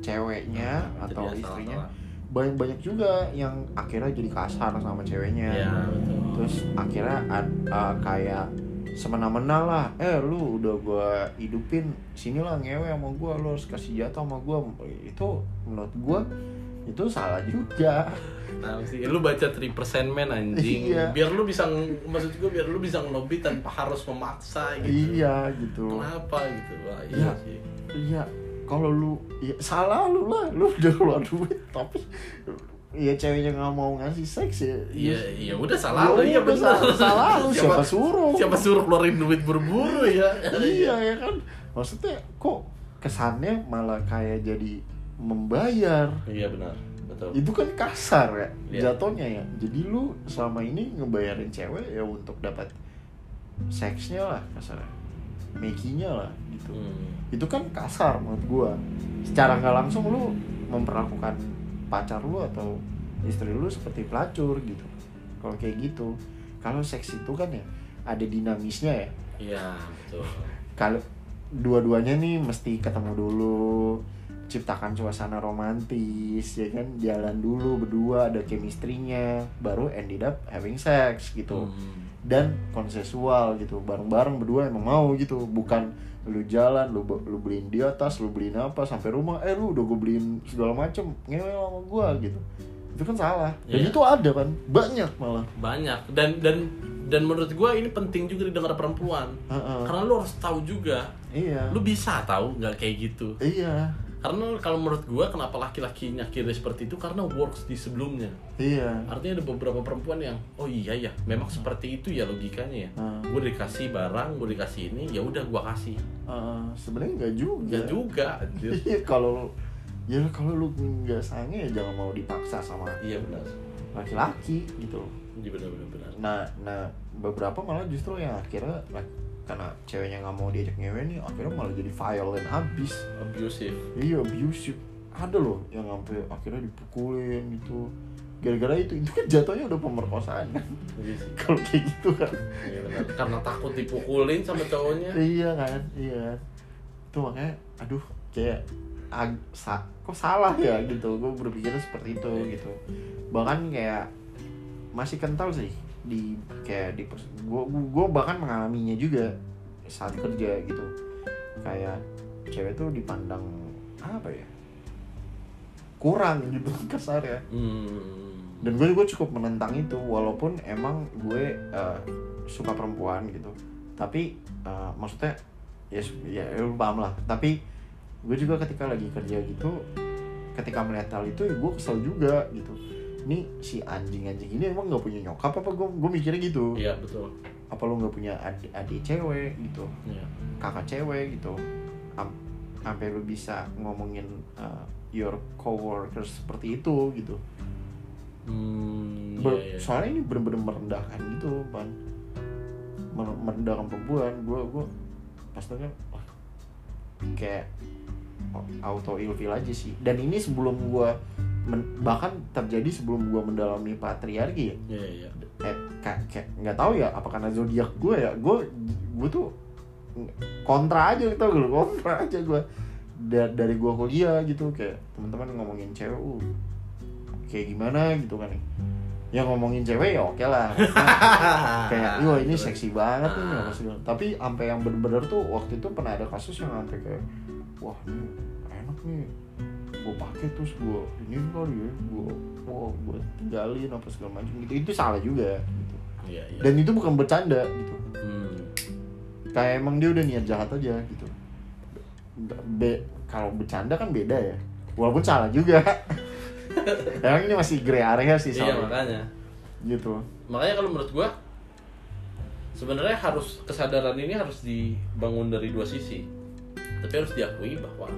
ceweknya Nah, atau istrinya salah-salah. banyak banyak juga yang akhirnya jadi kasar sama ceweknya betul. terus akhirnya uh, kayak semena-mena lah eh lu udah gua hidupin sinilah ngewe sama gua lu harus kasih jatah sama gua itu menurut gua itu salah juga Tahu sih, lu baca 3% man anjing. Iya. Biar lu bisa maksud gue biar lu bisa ngelobi tanpa harus memaksa gitu. iya gitu Kenapa gitu? Wah, iya Iya. iya kalau lu ya, salah lu lah lu udah keluar duit tapi ya ceweknya nggak mau ngasih seks ya Iya, iya udah salah lu, Ya iya udah, benar. salah, salah lu siapa suruh Siapa suruh keluarin duit buru-buru ya? iya ya kan maksudnya kok kesannya malah kayak jadi membayar Iya benar, betul. itu kan kasar ya Iya. jatuhnya ya jadi lu selama ini ngebayarin cewek ya untuk dapat seksnya lah kasarnya makinya lah gitu Hmm. itu kan kasar menurut gua secara nggak langsung lu memperlakukan pacar lu atau istri lu seperti pelacur gitu kalau kayak gitu kalau seks itu kan ya ada dinamisnya ya Iya, betul. kalau dua-duanya nih mesti ketemu dulu ciptakan suasana romantis ya kan jalan dulu berdua ada chemistry-nya baru ended up having sex gitu Hmm. dan konsensual gitu bareng-bareng berdua emang mau gitu bukan lu jalan lu lu beliin di atas lu beliin apa sampai rumah eh lu udah gue beliin segala macem ngewe sama gua gitu itu kan salah dan Iya. itu ada kan banyak malah Banyak dan dan dan menurut gua ini penting juga didengar perempuan. Heeh. Karena lu harus tahu juga. iya Lu bisa tahu nggak kayak gitu. iya Karena kalau menurut gua kenapa laki-laki nyakirnya seperti itu karena works di sebelumnya. iya Artinya ada beberapa perempuan yang oh iya ya, memang seperti itu ya logikanya ya. Heeh. Gue dikasih barang, gue dikasih ini, ya udah gua kasih. Heeh, sebenarnya nggak juga Ya juga, iya kalau ya kalau lu nggak sange ya jangan mau dipaksa sama Iya benar. laki-laki gitu Iya benar benar benar. nah nah beberapa malah justru yang akhirnya karena ceweknya nggak mau diajak ngewe nih akhirnya malah jadi violent habis. Abusive. iya abusive. Ada loh yang sampai akhirnya dipukulin gitu. Gara-gara itu itu kan jatuhnya udah pemerkosaan. Kan sih. kalau kayak gitu kan. Iya. Karena takut dipukulin sama cowoknya. iya kan iya itu makanya aduh kayak ag, sa, kok salah ya gitu. Gue berpikirnya seperti itu gitu. Bahkan kayak masih kental sih di kayak di gue gue bahkan mengalaminya juga saat kerja gitu. Kayak cewek tuh dipandang apa ya? Kurang gitu kasar ya. Hmm. dan gue juga cukup menentang itu walaupun emang gue eh, suka perempuan gitu. Tapi eh, maksudnya ya ya lu paham lah. Tapi gue juga ketika lagi kerja gitu ketika melihat hal itu ya gue kesel juga gitu ini si anjing-anjing ini emang nggak punya nyokap apa gue gue mikirnya gitu Iya betul. apa lu nggak punya adik, adik cewek gitu Iya. kakak cewek gitu Am- sampai lu bisa ngomongin uh, your coworkers seperti itu gitu Hmm. Ber- Iya, iya. soalnya ini bener-bener merendahkan gitu pan Mer- merendahkan perempuan gue gue pasti kan wah, kayak auto ilfil aja sih dan ini sebelum gue bahkan terjadi sebelum gue mendalami patriarki ya. Iya iya. eh kayak kayak nggak tahu ya apa karena zodiak gue ya gue gue tuh kontra aja gak lu? Kontra aja gue Da- dari gue kuliah gitu kayak teman-teman ngomongin cewek uh kayak gimana? Gitu kan ya. Ngomongin cewek ya oke lah. Kayak wah ini seksi banget nih apa segala. Tapi sampai yang bener-bener tuh waktu itu pernah ada kasus yang sampai kayak wah ini enak nih gue pakai terus gue ini kali ya gue wah gue tinggalin apa segala macam gitu itu salah juga gitu Iya iya. dan itu bukan bercanda gitu Hmm. kayak emang dia udah niat jahat aja gitu be kalau bercanda kan beda ya walaupun salah juga emang ini masih gray area sih Iya soalnya makanya. gitu Makanya kalau menurut gua sebenarnya harus kesadaran ini harus dibangun dari dua sisi. Tapi harus diakui bahwa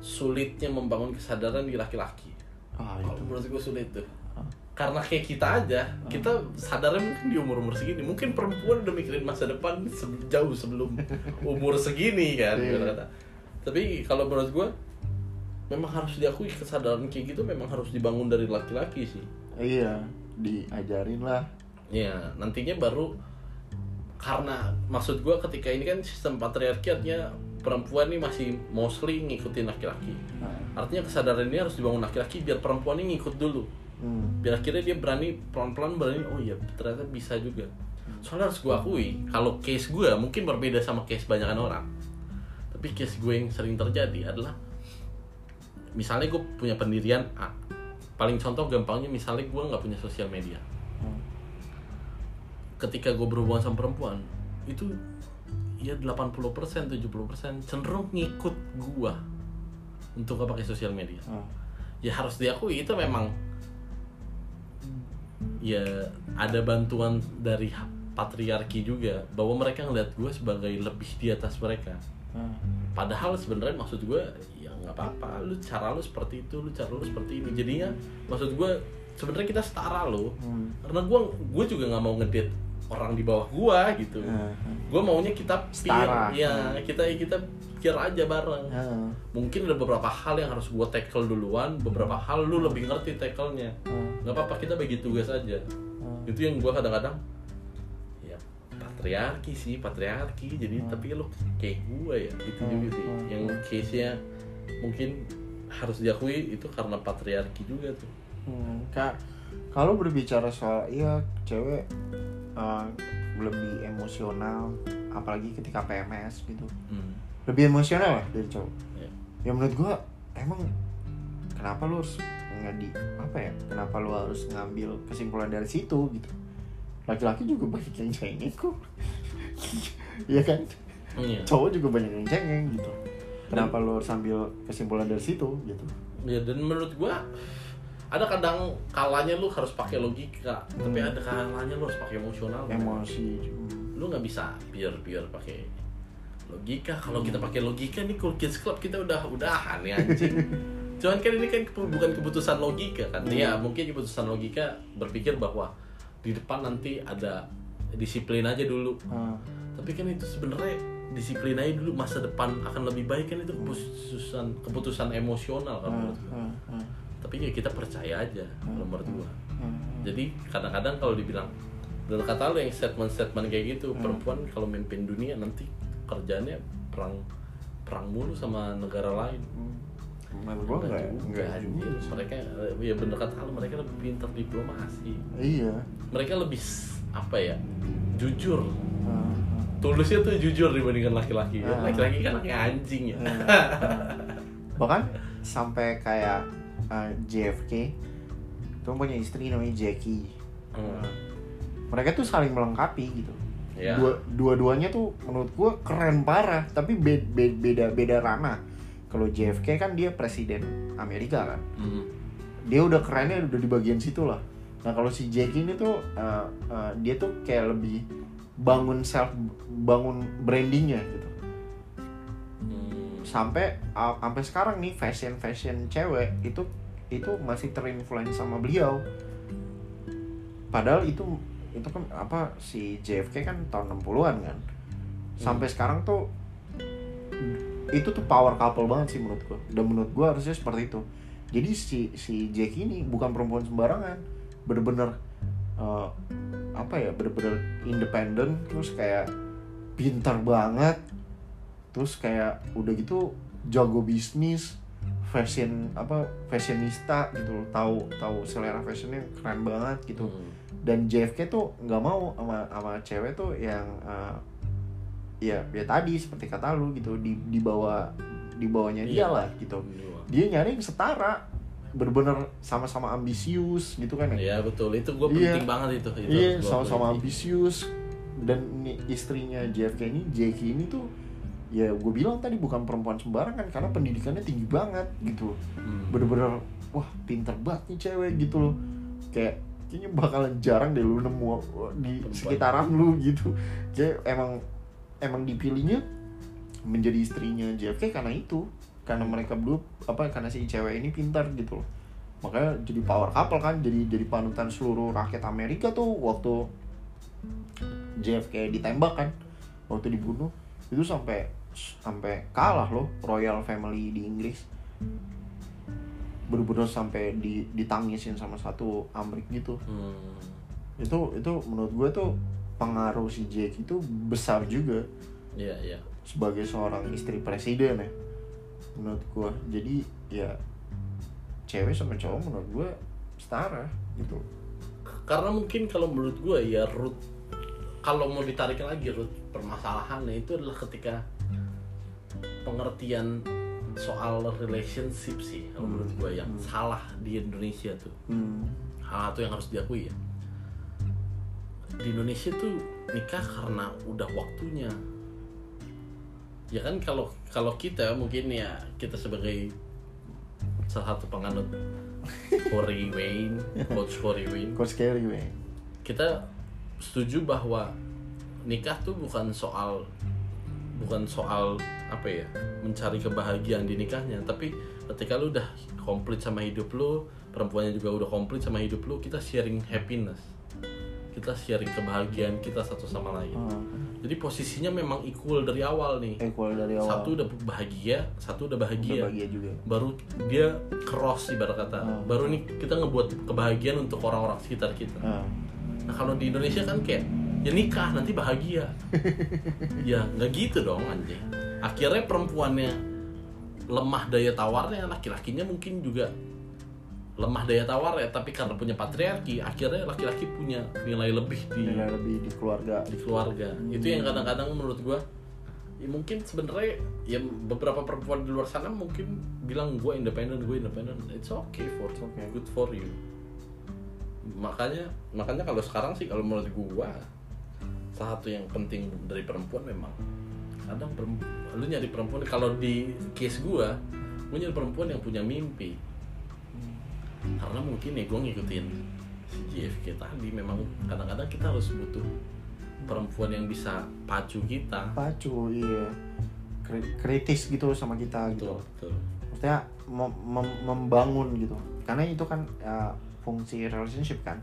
sulitnya membangun kesadaran di laki-laki. ah itu menurut gua sulit tuh. Ah. Karena kayak kita aja, kita sadarnya mungkin di umur-umur segini. Mungkin perempuan udah mikirin masa depan se- jauh sebelum umur segini kan. Iya. kata. Tapi kalau menurut gua memang harus diakui kesadaran kayak gitu memang harus dibangun dari laki-laki sih. iya diajarin lah Ya, nantinya baru karena maksud gue ketika ini kan sistem patriarki artinya perempuan ini masih mostly ngikutin laki-laki. Nah, artinya kesadaran ini harus dibangun laki-laki biar perempuan ini ngikut dulu. Hmm. biar akhirnya dia berani pelan-pelan berani oh iya ternyata bisa juga. Soalnya harus gue akui kalau case gue mungkin berbeda sama case banyakan orang. Tapi case gue yang sering terjadi adalah misalnya gue punya pendirian A. Paling contoh gampangnya misalnya gue nggak punya sosial media. Hmm. ketika gue berhubungan sama perempuan itu ya 80% 70% cenderung ngikut gue untuk gak pakai sosial media Hmm. ya harus diakui itu memang ya ada bantuan dari patriarki juga bahwa mereka ngeliat gue sebagai lebih di atas mereka Hmm. padahal sebenarnya maksud gue ya nggak apa-apa lu cara lu seperti itu lu cara lu seperti ini jadinya maksud gue sebenarnya kita setara lo Hmm. karena gue gue juga nggak mau ngedate orang di bawah gue gitu. Hmm. gue maunya kita Setara. peer, ya kita kita peer aja bareng. Hmm. mungkin ada beberapa hal yang harus gue tackle duluan beberapa hal lu lebih ngerti tackle-nya. Nggak apa-apa kita bagi tugas aja. Itu yang gue kadang-kadang ya patriarki sih patriarki. Jadi tapi lu kayak gue ya itu juga sih. yang case nya mungkin harus diakui itu karena patriarki juga tuh. Hmm, Kak, kalau berbicara soal iya cewek uh, lebih emosional, apalagi ketika PMS gitu, hmm. lebih emosional lah dari cowok. ya. Ya menurut gua emang kenapa lu harus ngadi apa ya? Kenapa lu harus ngambil kesimpulan dari situ gitu? Laki-laki juga banyak yang cengeng kok, Iya kan? Iya. Cowok juga banyak yang cengeng gitu. Kenapa lu harus ambil kesimpulan dari situ gitu? ya dan menurut gue ada kadang kalanya lu harus pakai logika tapi ada kalanya lu harus pakai emosional Emosi. lu nggak bisa pure pure pakai logika kalau kita pakai logika nih cool kids club kita udah udahan ya anjing cuman kan ini kan bukan keputusan logika kan ya mungkin keputusan logika berpikir bahwa di depan nanti ada disiplin aja dulu Hmm. tapi kan itu sebenarnya disiplin aja dulu masa depan akan lebih baik kan itu keputusan keputusan emosional kan Hmm. menurut. Hmm. Hmm. Tapi ya kita percaya aja kalau menurut gua Hmm. jadi kadang-kadang kalau dibilang dan kata lu yang statement-statement kayak gitu Hmm. perempuan kalau memimpin dunia nanti kerjanya perang perang mulu sama negara lain Menurut gua enggak, enggak anjir. juga. mereka ya bener kata lu mereka lebih pintar diplomasi Iya. mereka lebih apa ya jujur Hmm. tulisnya tuh jujur dibandingkan laki-laki ya. Ah. laki-laki kan kayak anjing ya Bahkan sampai kayak uh, JFK itu punya istri namanya Jackie. Hmm. Mereka tuh saling melengkapi gitu. Ya. Dua dua-duanya tuh menurut gua keren parah, tapi be- be- beda beda ranah. Kalau JFK kan dia presiden Amerika kan. Hmm. Dia udah kerennya udah di bagian situ lah. Nah kalau si Jackie ini tuh uh, uh, dia tuh kayak lebih bangun self bangun brandingnya gitu. Hmm. sampai uh, sampai sekarang nih fashion fashion cewek itu itu masih terinfluence sama beliau. Padahal itu itu kan apa si JFK kan tahun 60-an kan. Sampai sekarang tuh itu tuh power couple banget sih menurut gua. Dan menurut gua harusnya seperti itu. Jadi si si Jack ini bukan perempuan sembarangan. Bener-bener uh, apa ya bener-bener independen terus kayak pintar banget. Terus kayak udah gitu jago bisnis fashion apa fashionista gitu loh tahu tahu selera fashionnya keren banget gitu Hmm. dan JFK tuh nggak mau sama sama cewek tuh yang uh, ya ya tadi seperti kata lu gitu di di bawah di bawahnya dia Iya. lah gitu Dua. dia nyari yang setara bener-bener sama-sama ambisius gitu kan ya Ya betul itu gue Iya. penting banget itu. itu iya gua sama-sama ambisius dan ini istrinya JFK ini Jackie ini tuh ya gue bilang tadi bukan perempuan sembarangan karena pendidikannya tinggi banget gitu. Hmm. bener-bener wah pinter banget nih cewek gitu loh. Kayak kayaknya bakalan jarang deh lu nemu di Perempuan. sekitaran lu gitu. Kayak emang emang dipilihnya menjadi istrinya JFK karena itu. Karena mereka berdua apa karena si cewek ini pintar gitu loh. Makanya jadi power couple kan jadi jadi panutan seluruh rakyat Amerika tuh waktu JFK ditembak kan waktu dibunuh. Itu sampai sampai kalah loh royal family di Inggris. Bener-bener sampai di, ditangisin sama satu Amrik gitu. Hmm. itu itu menurut gue tuh pengaruh si Jack itu besar juga. Iya iya. Sebagai seorang istri presiden ya menurut gua. Jadi ya cewek sama cowok menurut gua setara gitu. Karena mungkin kalau menurut gue ya root kalau mau ditarik lagi root permasalahannya itu adalah ketika pengertian soal relationship sih kalau Hmm. menurut gue yang Hmm. salah di Indonesia tuh hmm. hal itu yang harus diakui ya di Indonesia tuh nikah karena udah waktunya ya kan kalau kalau kita mungkin ya kita sebagai salah satu penganut Corey Wayne coach Corey Wayne kok scary weh kita setuju bahwa nikah tuh bukan soal bukan soal apa ya mencari kebahagiaan di nikahnya tapi ketika lu udah komplit sama hidup lu perempuannya juga udah komplit sama hidup lu kita sharing happiness. Kita sharing kebahagiaan kita satu sama lain. Hmm. jadi posisinya memang equal dari awal nih. Equal dari awal. Satu udah bahagia satu udah Udah bahagia bahagia juga. Baru dia cross ibarat kata. Hmm. baru nih kita ngebuat kebahagiaan untuk orang-orang sekitar kita. Hmm. Nah kalau di Indonesia kan kayak ya nikah nanti bahagia. ya nggak gitu dong anjing. Akhirnya perempuannya lemah daya tawarnya, laki-lakinya mungkin juga lemah daya tawar ya, tapi karena punya patriarki, akhirnya laki-laki punya nilai lebih di nilai lebih di keluarga di keluarga. Itu yang kadang-kadang menurut gua ya mungkin sebenarnya ya beberapa perempuan di luar sana mungkin bilang gue independen gue independen it's okay for It's okay. good for you makanya makanya kalau sekarang sih kalau menurut gua salah satu yang penting dari perempuan memang. Kadang perempuan, lu nyari perempuan kalau di case gua gua nyari perempuan yang punya mimpi. Karena mungkin ya gua ngikutin si JFK tadi memang kadang-kadang kita harus butuh perempuan yang bisa pacu kita. Pacu iya. Kri- kritis gitu sama kita gitu. betul betul. Maksudnya mem- mem- membangun gitu. Karena itu kan ya, fungsi relationship kan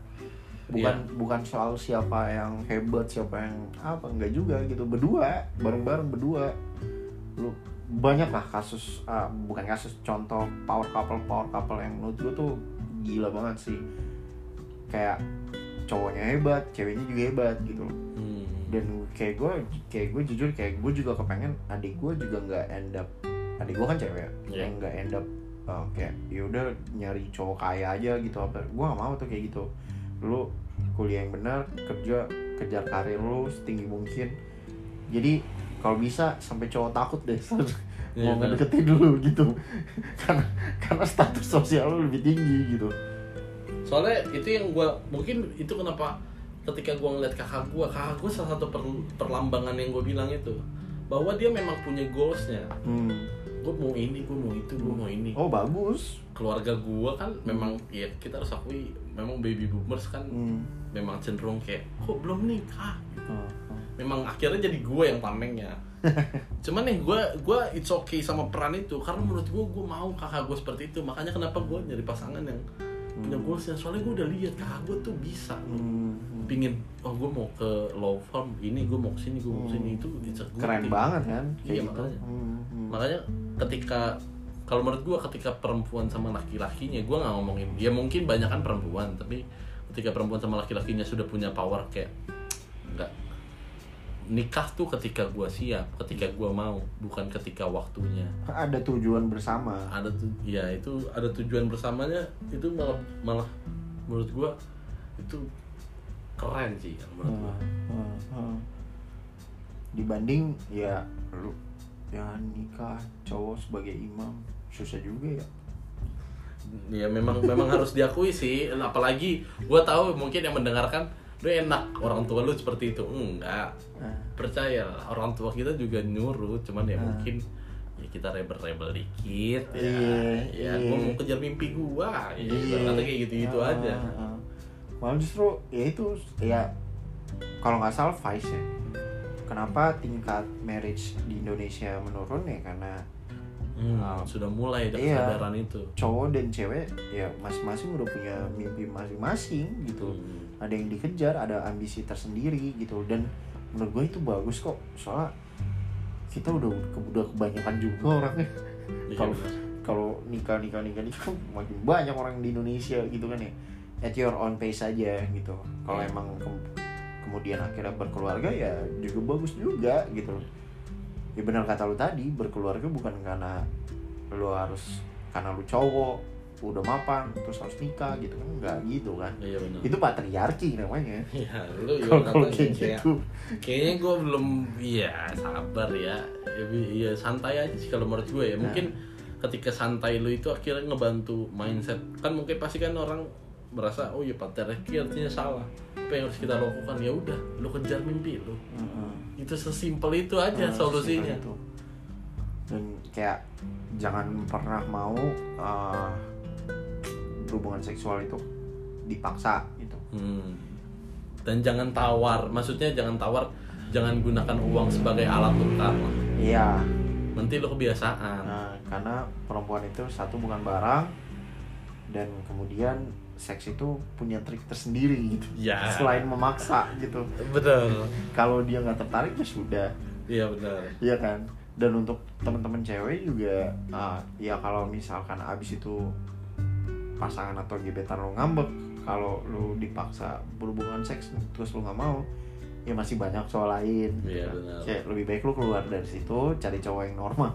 bukan bukan soal siapa yang hebat siapa yang apa enggak juga gitu. Berdua bareng-bareng berdua. Lu banyak lah kasus ah, bukan kasus contoh power couple power couple yang menurut gue tuh gila banget sih. Kayak cowoknya hebat ceweknya juga hebat gitu. Hmm. dan kayak gue kayak gue jujur kayak gue juga kepengen adik gue juga nggak end up adik gue kan cewek Iya. yang nggak end up uh, kayak ya udah nyari cowok kaya aja gitu. Apa gue gak mau tuh kayak gitu lu kuliah yang benar kerja kejar karir lu setinggi mungkin. Jadi kalau bisa sampai cowok takut deh. Iya, mau benar. ngedeketin dulu gitu. Karena karena status sosial lu lebih tinggi gitu. Soalnya itu yang gua mungkin itu kenapa ketika gua ngeliat kakak gua kakak gua salah satu per- perlambangan yang gue bilang itu bahwa dia memang punya goalsnya. Hmm. Gue mau ini gue mau itu gue mau ini. Oh bagus. Keluarga gua kan memang ya kita harus akui memang baby boomers kan hmm. memang cenderung kayak kok belum nikah? Oh, oh. memang akhirnya jadi gue yang tamengnya cuman nih gue gue it's okay sama peran itu. Karena menurut gue gue mau kakak gue seperti itu. Makanya kenapa gue nyari pasangan yang punya goalsnya soalnya gue udah lihat kakak gue tuh bisa Hmm, hmm. pingin oh gue mau ke law firm ini gue mau ke sini gue mau ke sini Hmm. itu it's a good keren thing. banget kan kayak Iya, gitu. makanya. Hmm, hmm. makanya ketika kalau menurut gue ketika perempuan sama laki-lakinya gue nggak ngomongin ya mungkin banyak kan perempuan tapi ketika perempuan sama laki-lakinya sudah punya power kayak nggak nikah tuh ketika gue siap ketika gue mau bukan ketika waktunya. Ada tujuan bersama. Ada tuh ya itu ada tujuan bersamanya itu malah malah menurut gue itu keren sih menurut gue Hmm, hmm, hmm. dibanding ya lu ya nikah cowok sebagai imam susah juga ya. Ya memang memang harus diakui sih apalagi gue tahu mungkin yang mendengarkan lu enak orang tua lu seperti itu enggak Nah, percaya orang tua kita juga nyuruh cuman ya Hmm. mungkin ya kita rebel-rebel dikit ya Iya, ya iya. gua mau kejar mimpi gua ya iya. kata kayak gitu-gitu Ah, aja ah, ah. malah justru ya itu ya kalau nggak salah Vice ya kenapa tingkat marriage di Indonesia menurun ya karena Hmm, Ah. sudah mulai ada Iya. kesadaran itu cowok dan cewek ya masing-masing udah punya mimpi masing-masing gitu Hmm. Ada yang dikejar ada ambisi tersendiri gitu. Dan menurut gue itu bagus kok. Soalnya kita udah udah kebanyakan juga orangnya. Iya, kalau kalau nikah nikah nikah nikah makin banyak orang di Indonesia gitu kan ya. At your own pace aja gitu. Kalau Iya. emang ke- kemudian akhirnya berkeluarga ya juga bagus juga gitu. Ya benar kata lu tadi berkeluarga bukan karena lu harus karena lu cowok udah mapan terus harus nikah gitu kan? Nggak gitu kan? Iya benar. Itu patriarki namanya. Ya lu kalau kayak gitu. kayaknya gue belum iya sabar ya. Ya, bi- ya santai aja sih kalau menurut gue ya. Nah. mungkin ketika santai lu itu akhirnya ngebantu mindset. Kan mungkin pasti kan orang merasa oh ya patriarki artinya salah. Apa yang harus kita lakukan? Ya udah lu kejar mimpi lu. Heeh. itu sesimpel itu aja solusinya. itu. dan kayak jangan pernah mau uh, berhubungan seksual itu dipaksa gitu. Hmm. dan jangan tawar maksudnya jangan tawar jangan gunakan uang sebagai alat tukar. Iya. Nanti lu kebiasaan. Nah, karena perempuan itu satu bukan barang dan kemudian seks itu punya trik tersendiri gitu. Ya. selain memaksa gitu. Bener kalau dia nggak tertarik ya sudah. Iya benar. Iya kan? Dan untuk teman-teman cewek juga ah, ya kalau misalkan abis itu pasangan atau gebetan lo ngambek kalau lu dipaksa berhubungan seks terus lu nggak mau ya masih banyak cowok lain Iya, gitu. benar. Kayak lebih baik lu keluar dari situ cari cowok yang normal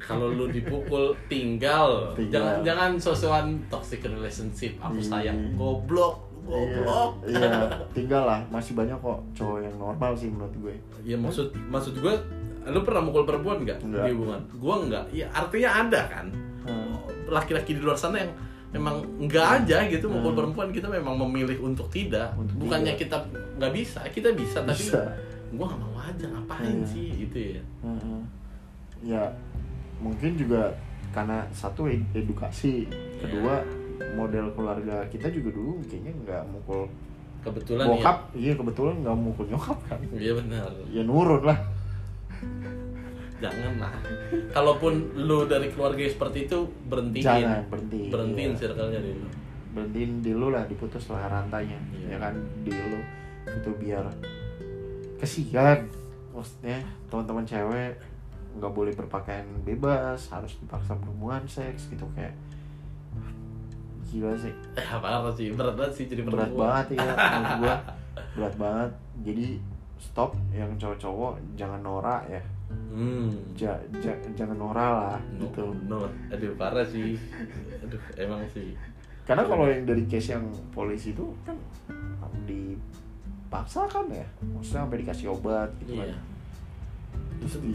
kalau lu dipukul tinggal, Tinggal. jangan jangan sosokan toxic relationship aku Hmm. sayang goblok goblok iya, iya tinggal lah masih banyak kok cowok yang normal sih menurut gue ya maksud maksud gue lu pernah mukul perempuan nggak Enggak. di hubungan gue nggak ya artinya ada kan Hmm. laki-laki di luar sana yang memang nggak aja gitu mukul Hmm. perempuan kita memang memilih untuk tidak. Untuk bukannya tidak. kita nggak bisa kita bisa, tapi bisa. gue nggak mau aja ngapain Iya. sih gitu ya. Heeh. ya mungkin juga karena satu ed- edukasi. Kedua model keluarga kita juga dulu kayaknya nggak mukul kebetulan bokap. iya. Kebetulan nggak mukul nyokap kan. Ya iya benar. Ya nurun lah jangan lah kalaupun lu dari keluarga seperti itu berhentiin. Jangan berhenti berhentiin Iya. circle-nya dulu berhentiin di lu lah diputus lah rantainya Iya. ya kan? Di lu. Itu biar kesian. Maksudnya teman-teman cewek nggak boleh berpakaian bebas harus dipaksa berhubungan seks gitu. Kayak gila sih. Eh apa sih. Berat banget sih jadi berat perempuan. banget ya menurut gua berat banget. Jadi stop yang cowok-cowok jangan norak ya hmm. Ja, ja- jangan norak lah no, gitu. no. aduh parah sih. Aduh emang sih. Karena kalau yang dari case yang polisi itu kan dipaksa kan ya? Maksudnya sampai dikasih obat gitu iya. kan. Terus di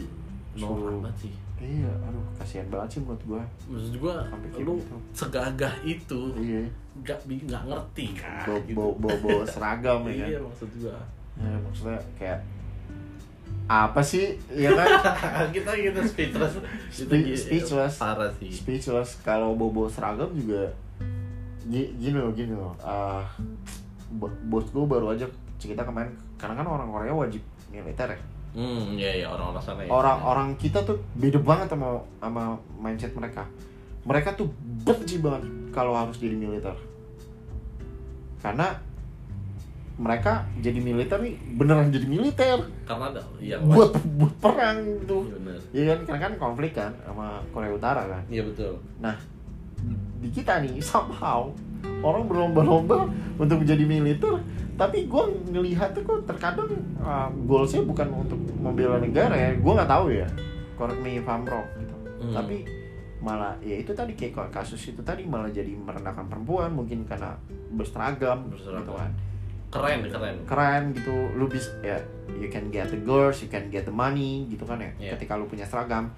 no banget sih. Iya aduh kasihan banget sih menurut gua. Maksud gua Sampai lu gitu. segagah itu iya. nggak bi- nggak ngerti kan bawa gitu. bawa bawa, bawa seragam ya kan? iya maksud gua. Ya, maksudnya kayak apa sih? Ya kan? Kita kita speechless. Kita Spe- speechless. parah sih. Speechless. Kalau bobo seragam juga gi- gini loh gini loh. Ah, bo- bos gue baru aja cerita kemarin karena kan orang Korea wajib militer ya. Hmm iya iya orang-orang sana ya. Orang-orang kita tuh beda banget sama sama mindset mereka. Mereka tuh benci banget kalau harus jadi militer. Karena mereka jadi militer nih beneran jadi militer karena ada yang buat buat perang gitu iya Iya kan karena kan konflik kan sama Korea Utara kan iya betul Nah, di kita nih somehow orang berlomba-lomba untuk menjadi militer, tapi gue ngelihatnya kok terkadang uh, goalsnya bukan untuk membela negara ya. Gue nggak tahu ya, correct me if I'm wrong gitu. Hmm. Tapi malah ya itu tadi kayak kok kasus itu tadi malah jadi merendahkan perempuan mungkin karena berseragam, Berseragam. gitu kan keren keren. Keren gitu. Lu bisa ya you can get the girls you can get the money gitu kan ya Iya. ketika lu punya seragam.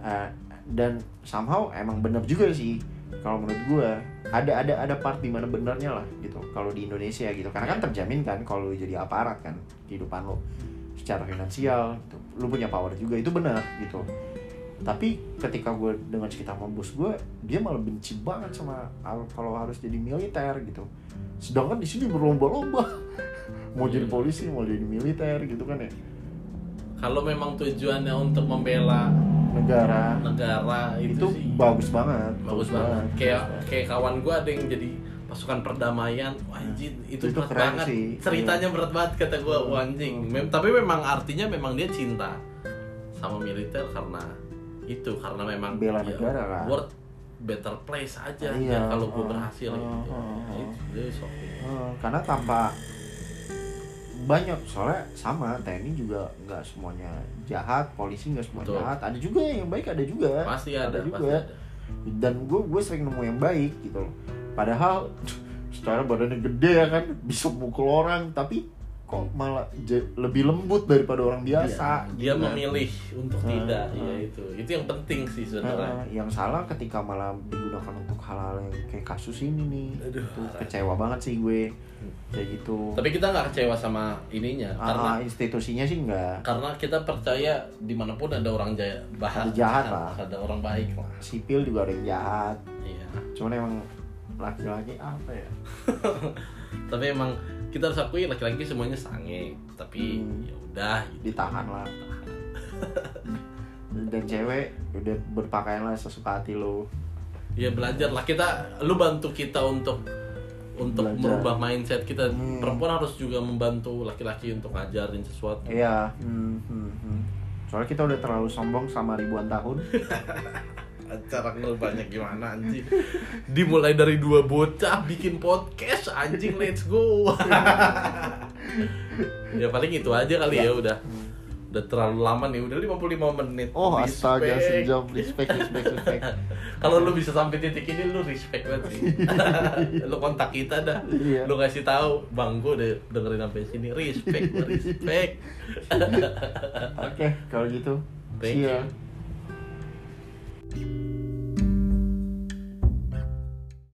Eh, dan somehow emang bener juga sih kalau menurut gua ada ada ada part di mana benernya lah gitu kalau di Indonesia gitu. Karena kan terjamin kan kalau lu jadi aparat kan kehidupan lu secara finansial gitu. lu punya power juga itu benar gitu. Tapi ketika gue dengan cerita sama bos gue dia malah benci banget sama al- kalau harus jadi militer gitu sedangkan di sini berlomba-lomba. Mau jadi Iya. polisi mau jadi militer gitu kan ya. Kalau memang tujuannya untuk membela negara negara itu, itu, sih bagus banget bagus banget. kayak kayak kawan gue ada yang jadi pasukan perdamaian. Anjing itu, Itu berat banget. sih. ceritanya berat banget kata gue anjing. Mem- tapi memang artinya memang dia cinta sama militer karena itu karena memang Bela ya, negara kan. world better place aja Iya, ya, kalau gue uh, berhasil uh, gitu. uh, uh. Itu- okay. Eh, karena tanpa banyak soalnya sama TNI juga nggak semuanya jahat polisi nggak semua Betul. jahat ada juga yang baik ada juga pasti ada, pasti juga ada dan gue gue sering nemu yang baik gitu loh padahal secara badannya gede ya kan bisa mukul orang tapi kok malah lebih lembut daripada orang biasa dia gitu kan. memilih untuk Ah, tidak ah. ya itu. Itu yang penting sih sebenarnya. Nah, yang salah ketika malah digunakan untuk hal-hal yang kayak kasus ini nih Aduh, Itu kecewa banget sih gue kayak gitu. Tapi kita nggak kecewa sama ininya karena ah, institusinya sih enggak karena kita percaya di mana pun ada orang jaya bahat. Ada jahat lah. ada orang baik lah sipil juga ada yang jahat. Iya. Cuman emang laki-laki apa ya? Tapi emang kita harus akui laki-laki semuanya sange tapi Hmm. ya udah gitu. ditahan lah dan cewek udah berpakaianlah sesuka hati lo ya belajar lah kita lu bantu kita untuk untuk Belajar. merubah mindset kita Hmm. perempuan harus juga membantu laki-laki untuk ngajarin sesuatu iya hmm, hmm, hmm. soalnya kita udah terlalu sombong sama ribuan tahun acara lu banyak gimana anjing? Dimulai dari dua bocah bikin podcast anjing let's go. Ya paling itu aja kali ya, udah. Udah terlalu lama nih udah 55 menit. Oh astaga Respect. sejam. Respect respect respect. Kalau lu bisa sampai titik ini lu respect banget sih. Lu kontak kita dah. Iya. lu kasih tahu bang gue udah dengerin sampai sini. Respect respect. Oke kalau gitu. Thank see ya. you. you